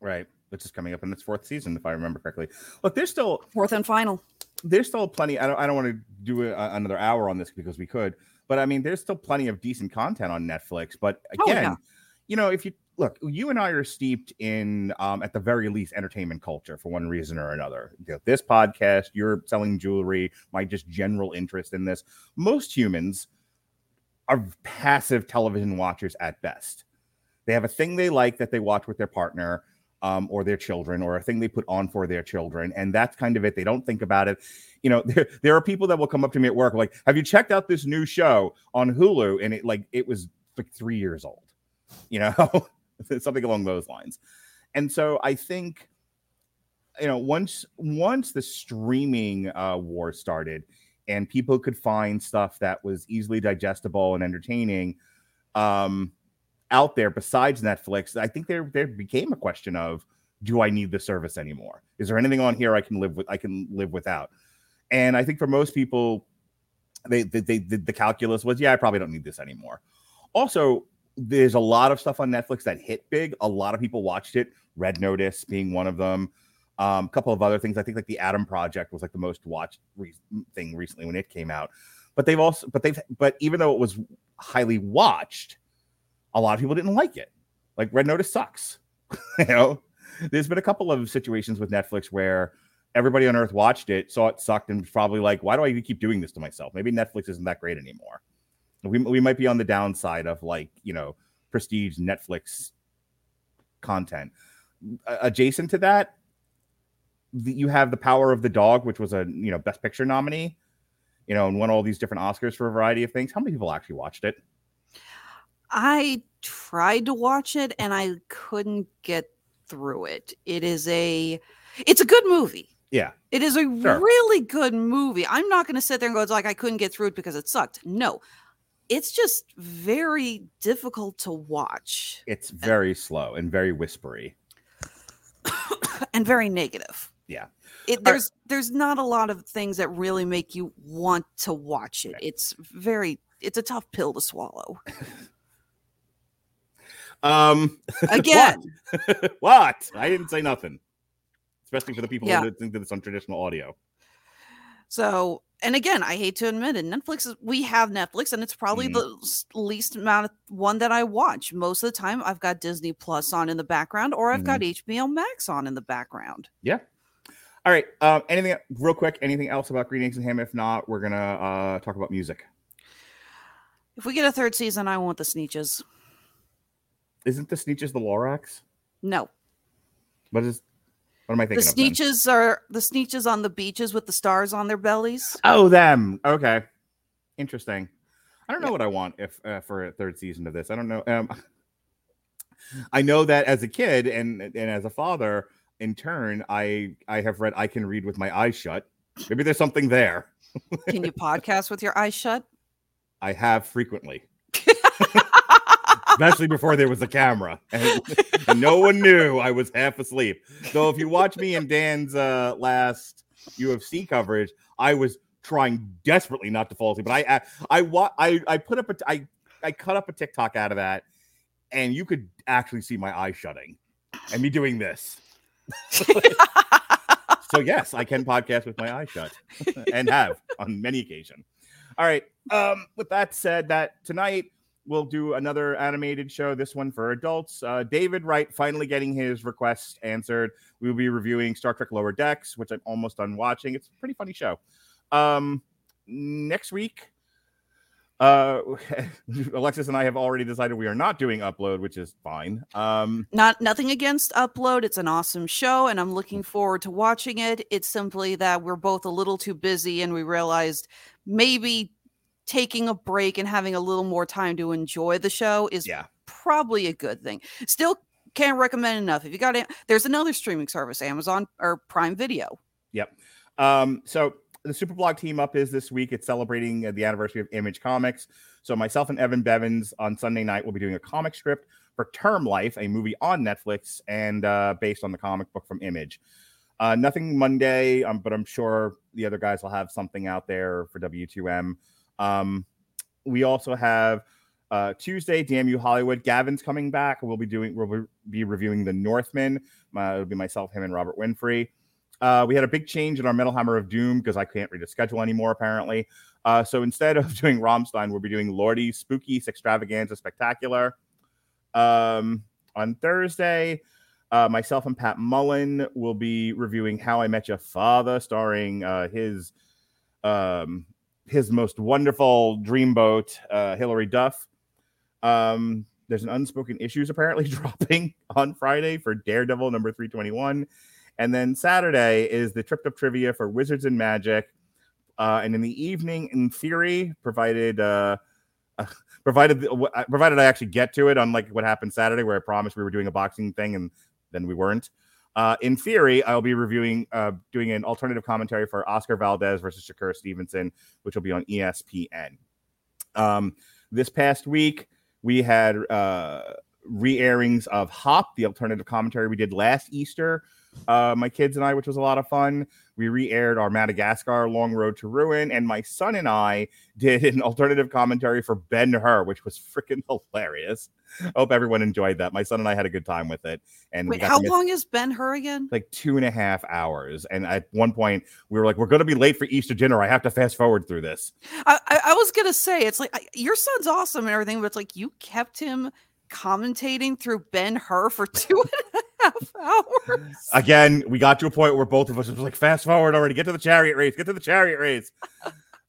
Right. Which is coming up in its fourth season, if I remember correctly. Look, there's still Fourth and final. there's still plenty. I don't I don't want to do a, another hour on this because we could, but I mean, there's still plenty of decent content on Netflix. But Oh, again, yeah. you know, if you look, you and I are steeped in, um, at the very least, entertainment culture for one reason or another. You know, this podcast, you're selling jewelry, my just general interest in this. Most humans are passive television watchers at best. They have a thing they like that they watch with their partner um, or their children, or a thing they put on for their children, and that's kind of it. They don't think about it. You know, [laughs] there, there are people that will come up to me at work like, "Have you checked out this new show on Hulu?" And it like it was like three years old. [laughs] You know, [laughs] something along those lines. And so I think, you know, once once the streaming uh, war started, and people could find stuff that was easily digestible and entertaining um out there besides Netflix, I think there there became a question of do I need the service anymore? Is there anything on here I can live with I can live without? And I think for most people they they, they the, calculus was yeah, I probably don't need this anymore. Also, there's a lot of stuff on Netflix that hit big. A lot of people watched it. Red Notice being one of them. Um, a couple of other things. I think like the Adam Project was like the most watched re- thing recently when it came out. But they've also, but they've, but even though it was highly watched, a lot of people didn't like it. Like Red Notice sucks. [laughs] you know, there's been a couple of situations with Netflix where everybody on earth watched it, saw it sucked, and probably like, why do I keep doing this to myself? Maybe Netflix isn't that great anymore. We, we might be on the downside of like, you know, prestige Netflix content. Adjacent to that, you have the power of the dog, which was a you know best picture nominee, you know, and won all these different Oscars for a variety of things. How many people actually watched it? I tried to watch it and I couldn't get through it. It is a it's a good movie. Yeah, It is a Sure. really good movie. I'm not going to sit there and go it's like I couldn't get through it because it sucked. No. It's just very difficult to watch it's very slow and very whispery. [coughs] and very negative. Yeah. It, right. there's there's not a lot of things that really make you want to watch it. Right. It's very it's a tough pill to swallow. [laughs] Um, Again, [laughs] what? I didn't say nothing. Especially for the people Yeah. who listen to this on traditional audio. So, and again, I hate to admit it, Netflix is, we have Netflix and it's probably Mhm. the least amount of one that I watch. Most of the time, I've got Disney Plus on in the background or I've got Mm-hmm. HBO Max on in the background. Yeah. All right. Um, anything real quick? Anything else about Green Eggs and Ham? If not, we're gonna uh talk about music. If we get a third season, I want the Sneetches. Isn't the Sneetches the Lorax? No, What is? What am I the thinking of? then? Sneetches are the Sneetches on the beaches with the stars on their bellies. Oh, them. Okay. Interesting. I don't know Yeah. what I want if uh, for a third season of this. I don't know. Um, I know that as a kid and and as a father, in turn, I I have read I can read with my eyes shut. Maybe there's something there. Can you [laughs] podcast with your eyes shut? I have frequently, especially before there was a camera, [laughs] and, and no one knew I was half asleep. So if you watch me and Dan's uh, last UFC coverage, I was trying desperately not to fall asleep. But I I I I, I put up a I I cut up a TikTok out of that, and you could actually see my eyes shutting, and me doing this. [laughs] so yes, I can podcast with my eyes shut, and have on many occasions. All right. Um, with that said, that tonight we'll do another animated show. This one for adults. Uh, David Wright finally getting his request answered. We will be reviewing Star Trek Lower Decks, which I'm almost done watching. It's a pretty funny show. Um, next week, uh, [laughs] Alexis and I have already decided we are not doing upload, which is fine. Um, Not nothing against Upload. It's an awesome show and I'm looking forward to watching it. It's simply that we're both a little too busy and we realized maybe taking a break and having a little more time to enjoy the show is yeah. probably a good thing. Still can't recommend enough. If you got it, there's another streaming service, Amazon or Prime Video. Yep. Um, so the Superblog team up is this week. It's celebrating uh, the anniversary of Image Comics. So myself and Evan Bevins on Sunday night will be doing a comic strip for Term Life, a movie on Netflix and uh, based on the comic book from Image. Uh, nothing Monday, um, but I'm sure the other guys will have something out there for W2M. Um, we also have uh, Tuesday, Damn You Hollywood. Gavin's coming back. We'll be doing. We'll be reviewing The Northman. It'll be myself, him, and Robert Winfrey. Uh, we had a big change in our Metal Hammer of Doom because I can't read a schedule anymore, apparently. Uh, so instead of [laughs] doing Rammstein, we'll be doing Lordi Spooky Extravaganza Spectacular. Um, on Thursday, uh, myself and Pat Mullen will be reviewing How I Met Your Father, starring uh, his um, his most wonderful dreamboat, uh, Hilary Duff. Um, there's an unspoken issues apparently [laughs] dropping on Friday for Daredevil number 321. And then Saturday is the Tripped Up Trivia for Wizards and Magic. Uh, and in the evening, in theory, provided uh, [laughs] uh, provided uh, provided I actually get to it, unlike what happened Saturday, where I promised we were doing a boxing thing and then we weren't. Uh, in theory, I'll be reviewing, uh, doing an alternative commentary for Oscar Valdez versus Shakur Stevenson, which will be on ESPN. Um, this past week, we had uh, re airings of Hop, the alternative commentary we did last Easter, uh, my kids and I, which was a lot of fun. We re aired our Madagascar Long Road to Ruin, and my son and I did an [laughs] alternative commentary for Ben Hur, which was freaking hilarious. I hope everyone enjoyed that. My son and I had a good time with it. And Wait, how long is Ben Hur again? Like two and a half hours. And at one point, we were like, "We're going to be late for Easter dinner. I have to fast forward through this." I, I, I was gonna say it's like I, your son's awesome and everything, but it's like you kept him commentating through Ben Hur for [laughs] two and a half hours. Again, we got to a point where both of us was like, "Fast forward already. Get to the chariot race. Get to the chariot race."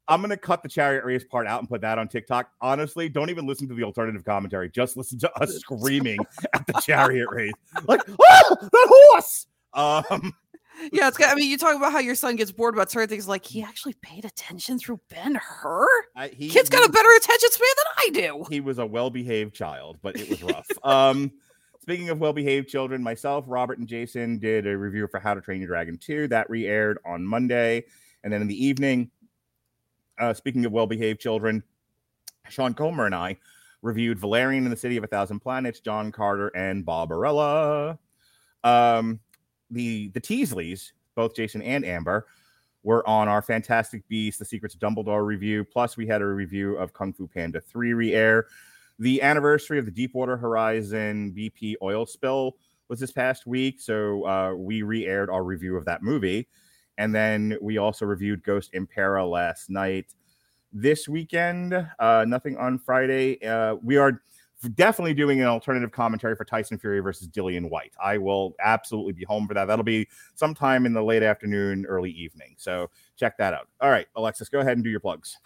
I'm gonna cut the chariot race part out and put that on TikTok. Honestly, don't even listen to the alternative commentary. Just listen to us [laughs] screaming [laughs] at the chariot race, like, "Oh, that horse!" Um, yeah, it's. got- I mean, you talk about how your son gets bored about certain things. Like he actually paid attention through Ben Hur. He, Kid's got he- a better attention span than I do. he was a well-behaved child, but it was rough. um, speaking of well-behaved children, myself, Robert, and Jason did a review for How to Train Your Dragon 2 that re-aired on Monday, and then in the evening, uh, speaking of well-behaved children, Sean Comer and I reviewed Valerian in the City of a Thousand Planets, John Carter, and Barbarella. Um, the the Teasleys, both Jason and Amber, were on our Fantastic Beasts: The Secrets of Dumbledore review. Plus, we had a review of Kung Fu Panda 3 re-air. The anniversary of the Deepwater Horizon BP oil spill was this past week, so uh, we re-aired our review of that movie, and then we also reviewed Ghost Impera last night. This weekend, uh, nothing on Friday. Uh, we are definitely doing an alternative commentary for Tyson Fury versus Dillian Whyte. I will absolutely be home for that. That'll be sometime in the late afternoon, early evening. So check that out. All right, Alexis, go ahead and do your plugs.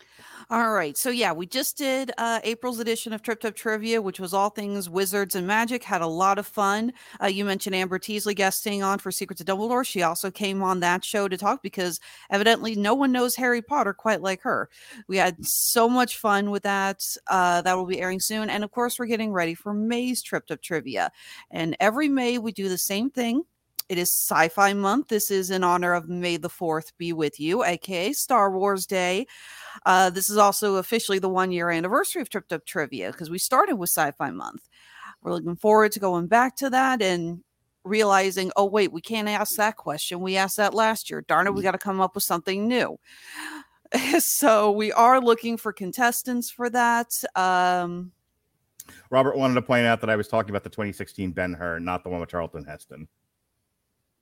All right. So yeah, we just did uh, April's edition of Trip Up Trivia, which was all things wizards and magic. Had a lot of fun. Uh, you mentioned Amber Teasley guesting on for Secrets of Dumbledore. She also came on that show to talk because evidently no one knows Harry Potter quite like her. We had so much fun with that. Uh, that will be airing soon, and of course, we're getting ready for May's Trip Up Trivia. And every May we do the same thing. It is Sci Fi Month. This is in honor of May the 4th be with you, aka Star Wars Day. Uh, this is also officially the one year anniversary of Tripped Up Trivia because we started with Sci Fi Month. We're looking forward to going back to that and realizing, oh, wait, we can't ask that question. We asked that last year. Darn it, we got to come up with something new. [laughs] so we are looking for contestants for that. Um, Robert wanted to point out that I was talking about the 2016 Ben Hur, not the one with Charlton Heston.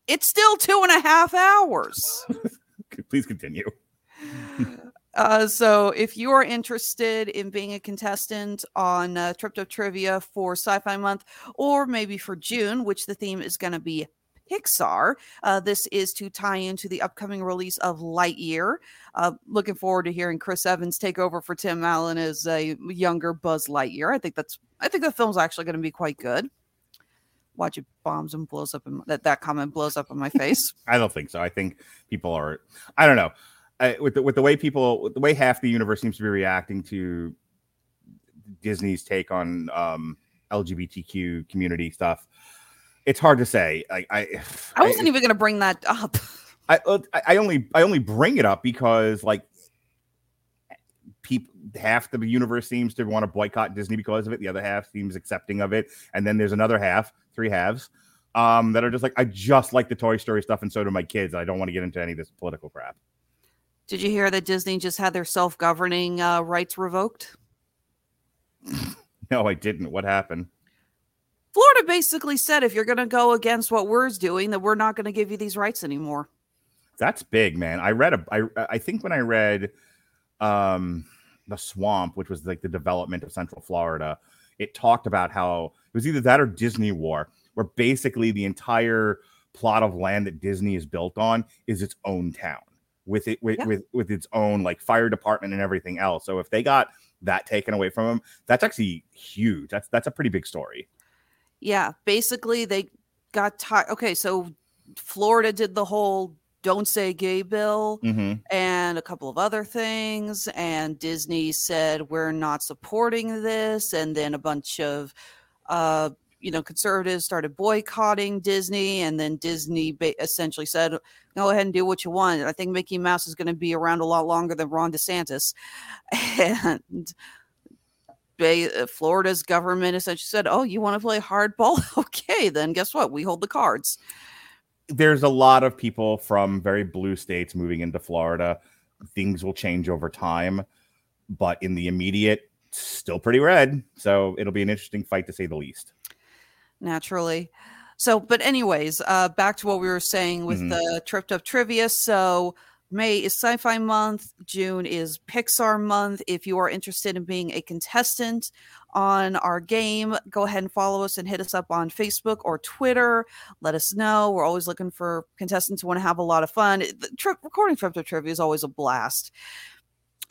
It's still two and a half hours. [laughs] Please continue. [laughs] Uh, so if you are interested in being a contestant on uh, Up Trivia for Sci-Fi Month, or maybe for June, which the theme is going to be Pixar, uh, this is to tie into the upcoming release of Lightyear. Uh, looking forward to hearing Chris Evans take over for Tim Allen as a younger Buzz Lightyear. I think that's I think the film's actually going to be quite good. Watch it bombs and blows up, in, that that comment blows up in my face. [laughs] I don't think so. I think people are. I don't know. I, with the with the way people, with the way half the universe seems to be reacting to Disney's take on um, LGBTQ community stuff. It's hard to say. I I, I wasn't even going to bring that up. I I only I only bring it up because like people half the universe seems to want to boycott Disney because of it. The other half seems accepting of it, and then there's another half, three halves, um, that are just like I just like the Toy Story stuff, and so do my kids. I don't want to get into any of this political crap. Did you hear that Disney just had their self governing uh, rights revoked? [laughs] No, I didn't. What happened? Florida basically said if you're going to go against what we're doing, that we're not going to give you these rights anymore. That's big, man. I read a I I think when I read um the swamp, which was like the development of Central Florida, it talked about how it was either that or Disney War, where basically the entire plot of land that Disney is built on is its own town with it with, Yeah. with with its own like fire department and everything else. So if they got that taken away from them, that's actually huge. That's that's a pretty big story. Yeah, basically they got tired. Okay, so Florida did the whole "Don't Say Gay" bill Mm-hmm. and a couple of other things, and Disney said we're not supporting this, and then a bunch of, uh, you know, conservatives started boycotting Disney, and then Disney ba- essentially said, "Go ahead and do what you want." I think Mickey Mouse is going to be around a lot longer than Ron DeSantis, [laughs] and uh, Florida's government essentially said, "Oh, you want to play hardball? [laughs] Okay, then guess what? We hold the cards." There's a lot of people from very blue states moving into Florida. Things will change over time, but in the immediate, still pretty red. So it'll be an interesting fight to say the least. naturally. So, but anyways, uh, back to what we were saying with Mhm. the tripped up trivia. So, May is Sci-Fi Month. June is Pixar Month. If you are interested in being a contestant on our game, go ahead and follow us and hit us up on Facebook or Twitter. Let us know. We're always looking for contestants who want to have a lot of fun. The trip, recording up trivia is always a blast.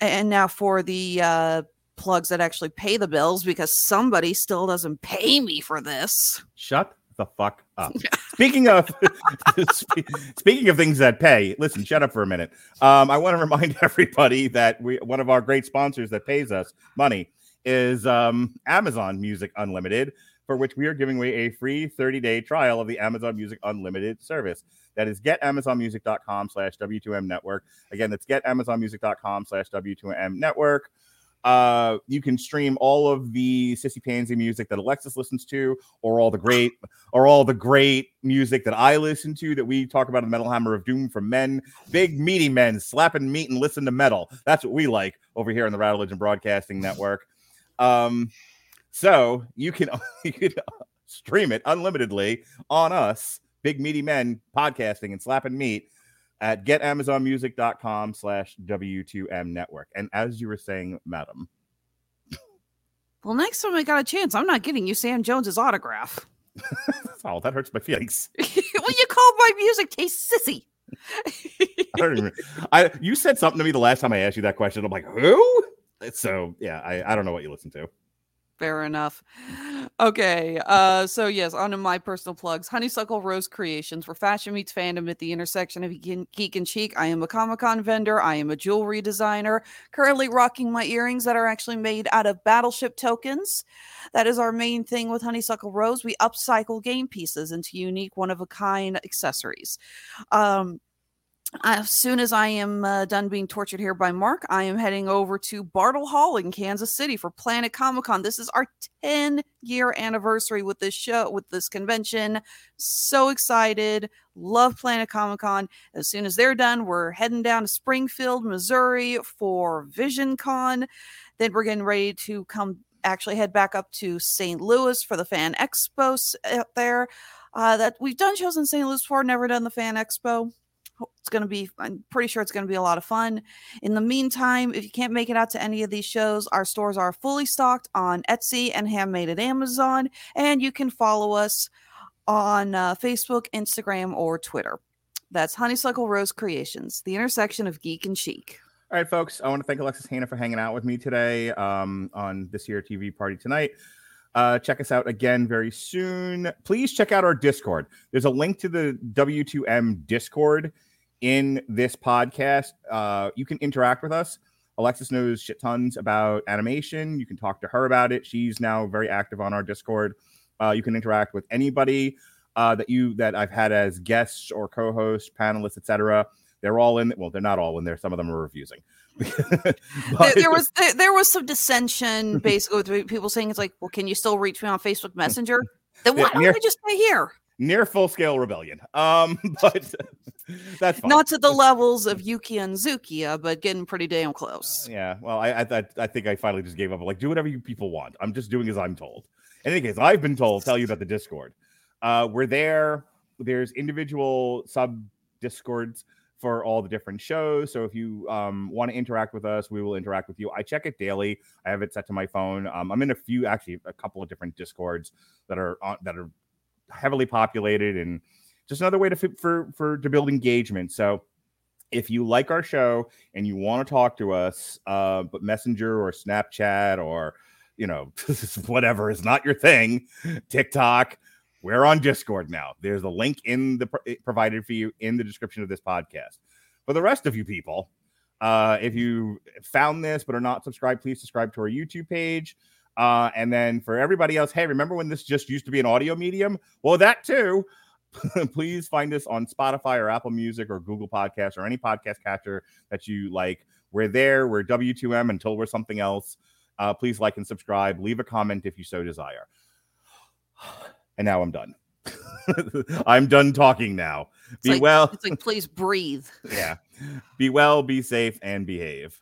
And now for the uh, plugs that actually pay the bills, because somebody still doesn't pay me for this. Shut the fuck up. [laughs] speaking of [laughs] spe- speaking of things that pay, listen, shut up for a minute. Um, I want to remind [laughs] everybody that we one of our great sponsors that pays us money is um, Amazon Music Unlimited, for which we are giving away a free 30-day trial of the Amazon Music Unlimited service. That is getamazonmusic.com slash W2M network. Again, that's getamazonmusic.com slash W2M network. Uh, you can stream all of the Sissy Pansy music that Alexis listens to, or all the great, or all the great music that I listen to that we talk about in Metal Hammer of Doom from men, big meaty men slapping meat and listen to metal. That's what we like over here on the Rattle Legend Broadcasting Network. Um, so you can [laughs] you can stream it unlimitedly on us, big meaty men podcasting and slapping meat at getamazonmusic.com slash W2M network. And as you were saying, madam, Well, next time I got a chance, I'm not getting you Sam Jones's autograph. [laughs] oh, that hurts my feelings. [laughs] well, you called my music taste sissy. [laughs] I don't even. I you said something to me the last time I asked you that question. I'm like, who? So yeah, I, I don't know what you listen to. Fair enough. Okay. Uh, so yes, on to my personal plugs. Honeysuckle Rose Creations, where fashion meets fandom at the intersection of geek and chic. I am a Comic Con vendor. I am a jewelry designer. Currently rocking my earrings that are actually made out of battleship tokens. That is our main thing with Honeysuckle Rose. We upcycle game pieces into unique, one of a kind accessories. Um, as soon as I am uh, done being tortured here by Mark, I am heading over to Bartle Hall in Kansas City for Planet Comic Con. This is our 10 year anniversary with this show, with this convention. So excited. Love Planet Comic Con. As soon as they're done, we're heading down to Springfield, Missouri for Vision Con. Then we're getting ready to come actually head back up to St. Louis for the Fan Expo out there. Uh, that we've done shows in St. Louis before, never done the Fan Expo it's going to be i'm pretty sure it's going to be a lot of fun in the meantime if you can't make it out to any of these shows our stores are fully stocked on etsy and handmade at amazon and you can follow us on uh, facebook instagram or twitter that's honeysuckle rose creations the intersection of geek and chic All right, folks. I want to thank Alexis Hejna for hanging out with me today um, on this year TV party tonight. Uh, check us out again very soon. Please check out our Discord. There's a link to the W2M Discord in this podcast. Uh, you can interact with us. Alexis knows shit tons about animation. You can talk to her about it. She's now very active on our Discord. Uh, you can interact with anybody uh, that you that I've had as guests or co-hosts, panelists, etc. They're all in. Well, they're not all in there. Some of them are refusing. [laughs] there, But- there was there, there was some dissension basically with people saying it's like, well, can you still reach me on Facebook Messenger? [laughs] Then Yeah, why don't near- we just stay here? Near full scale rebellion. Um, [laughs] but [laughs] that's fine. Not to the levels of Yookia and Zookia, but getting pretty damn close. Yeah, well, I, I I I think I finally just gave up. Like, do whatever you people want. I'm just doing as I'm told. In any case, I've been told. Tell you about the Discord. Uh, we're there. There's individual sub discords for all the different shows. So if you um, want to interact with us, we will interact with you. I check it daily. I have it set to my phone. Um, I'm in a few, actually, a couple of different discords that are on that are heavily populated and just another way to for for to build engagement. So if you like our show and you want to talk to us, uh, but Messenger or Snapchat or you know [laughs] whatever is not your thing, TikTok, we're on Discord now. There's a link in the provided for you in the description of this podcast. For the rest of you people, uh, if you found this but are not subscribed, please subscribe to our YouTube page. Uh, and then for everybody else, hey, remember when this just used to be an audio medium? Well, that too. [laughs] please find us on Spotify or Apple Music or Google Podcasts or any podcast catcher that you like. We're there. We're W2M until we're something else. Uh, please like and subscribe. Leave a comment if you so desire. [sighs] And now I'm done. [laughs] I'm done talking now. It's Be like, well. It's like, please breathe. [laughs] Yeah. Be well, be safe, and behave.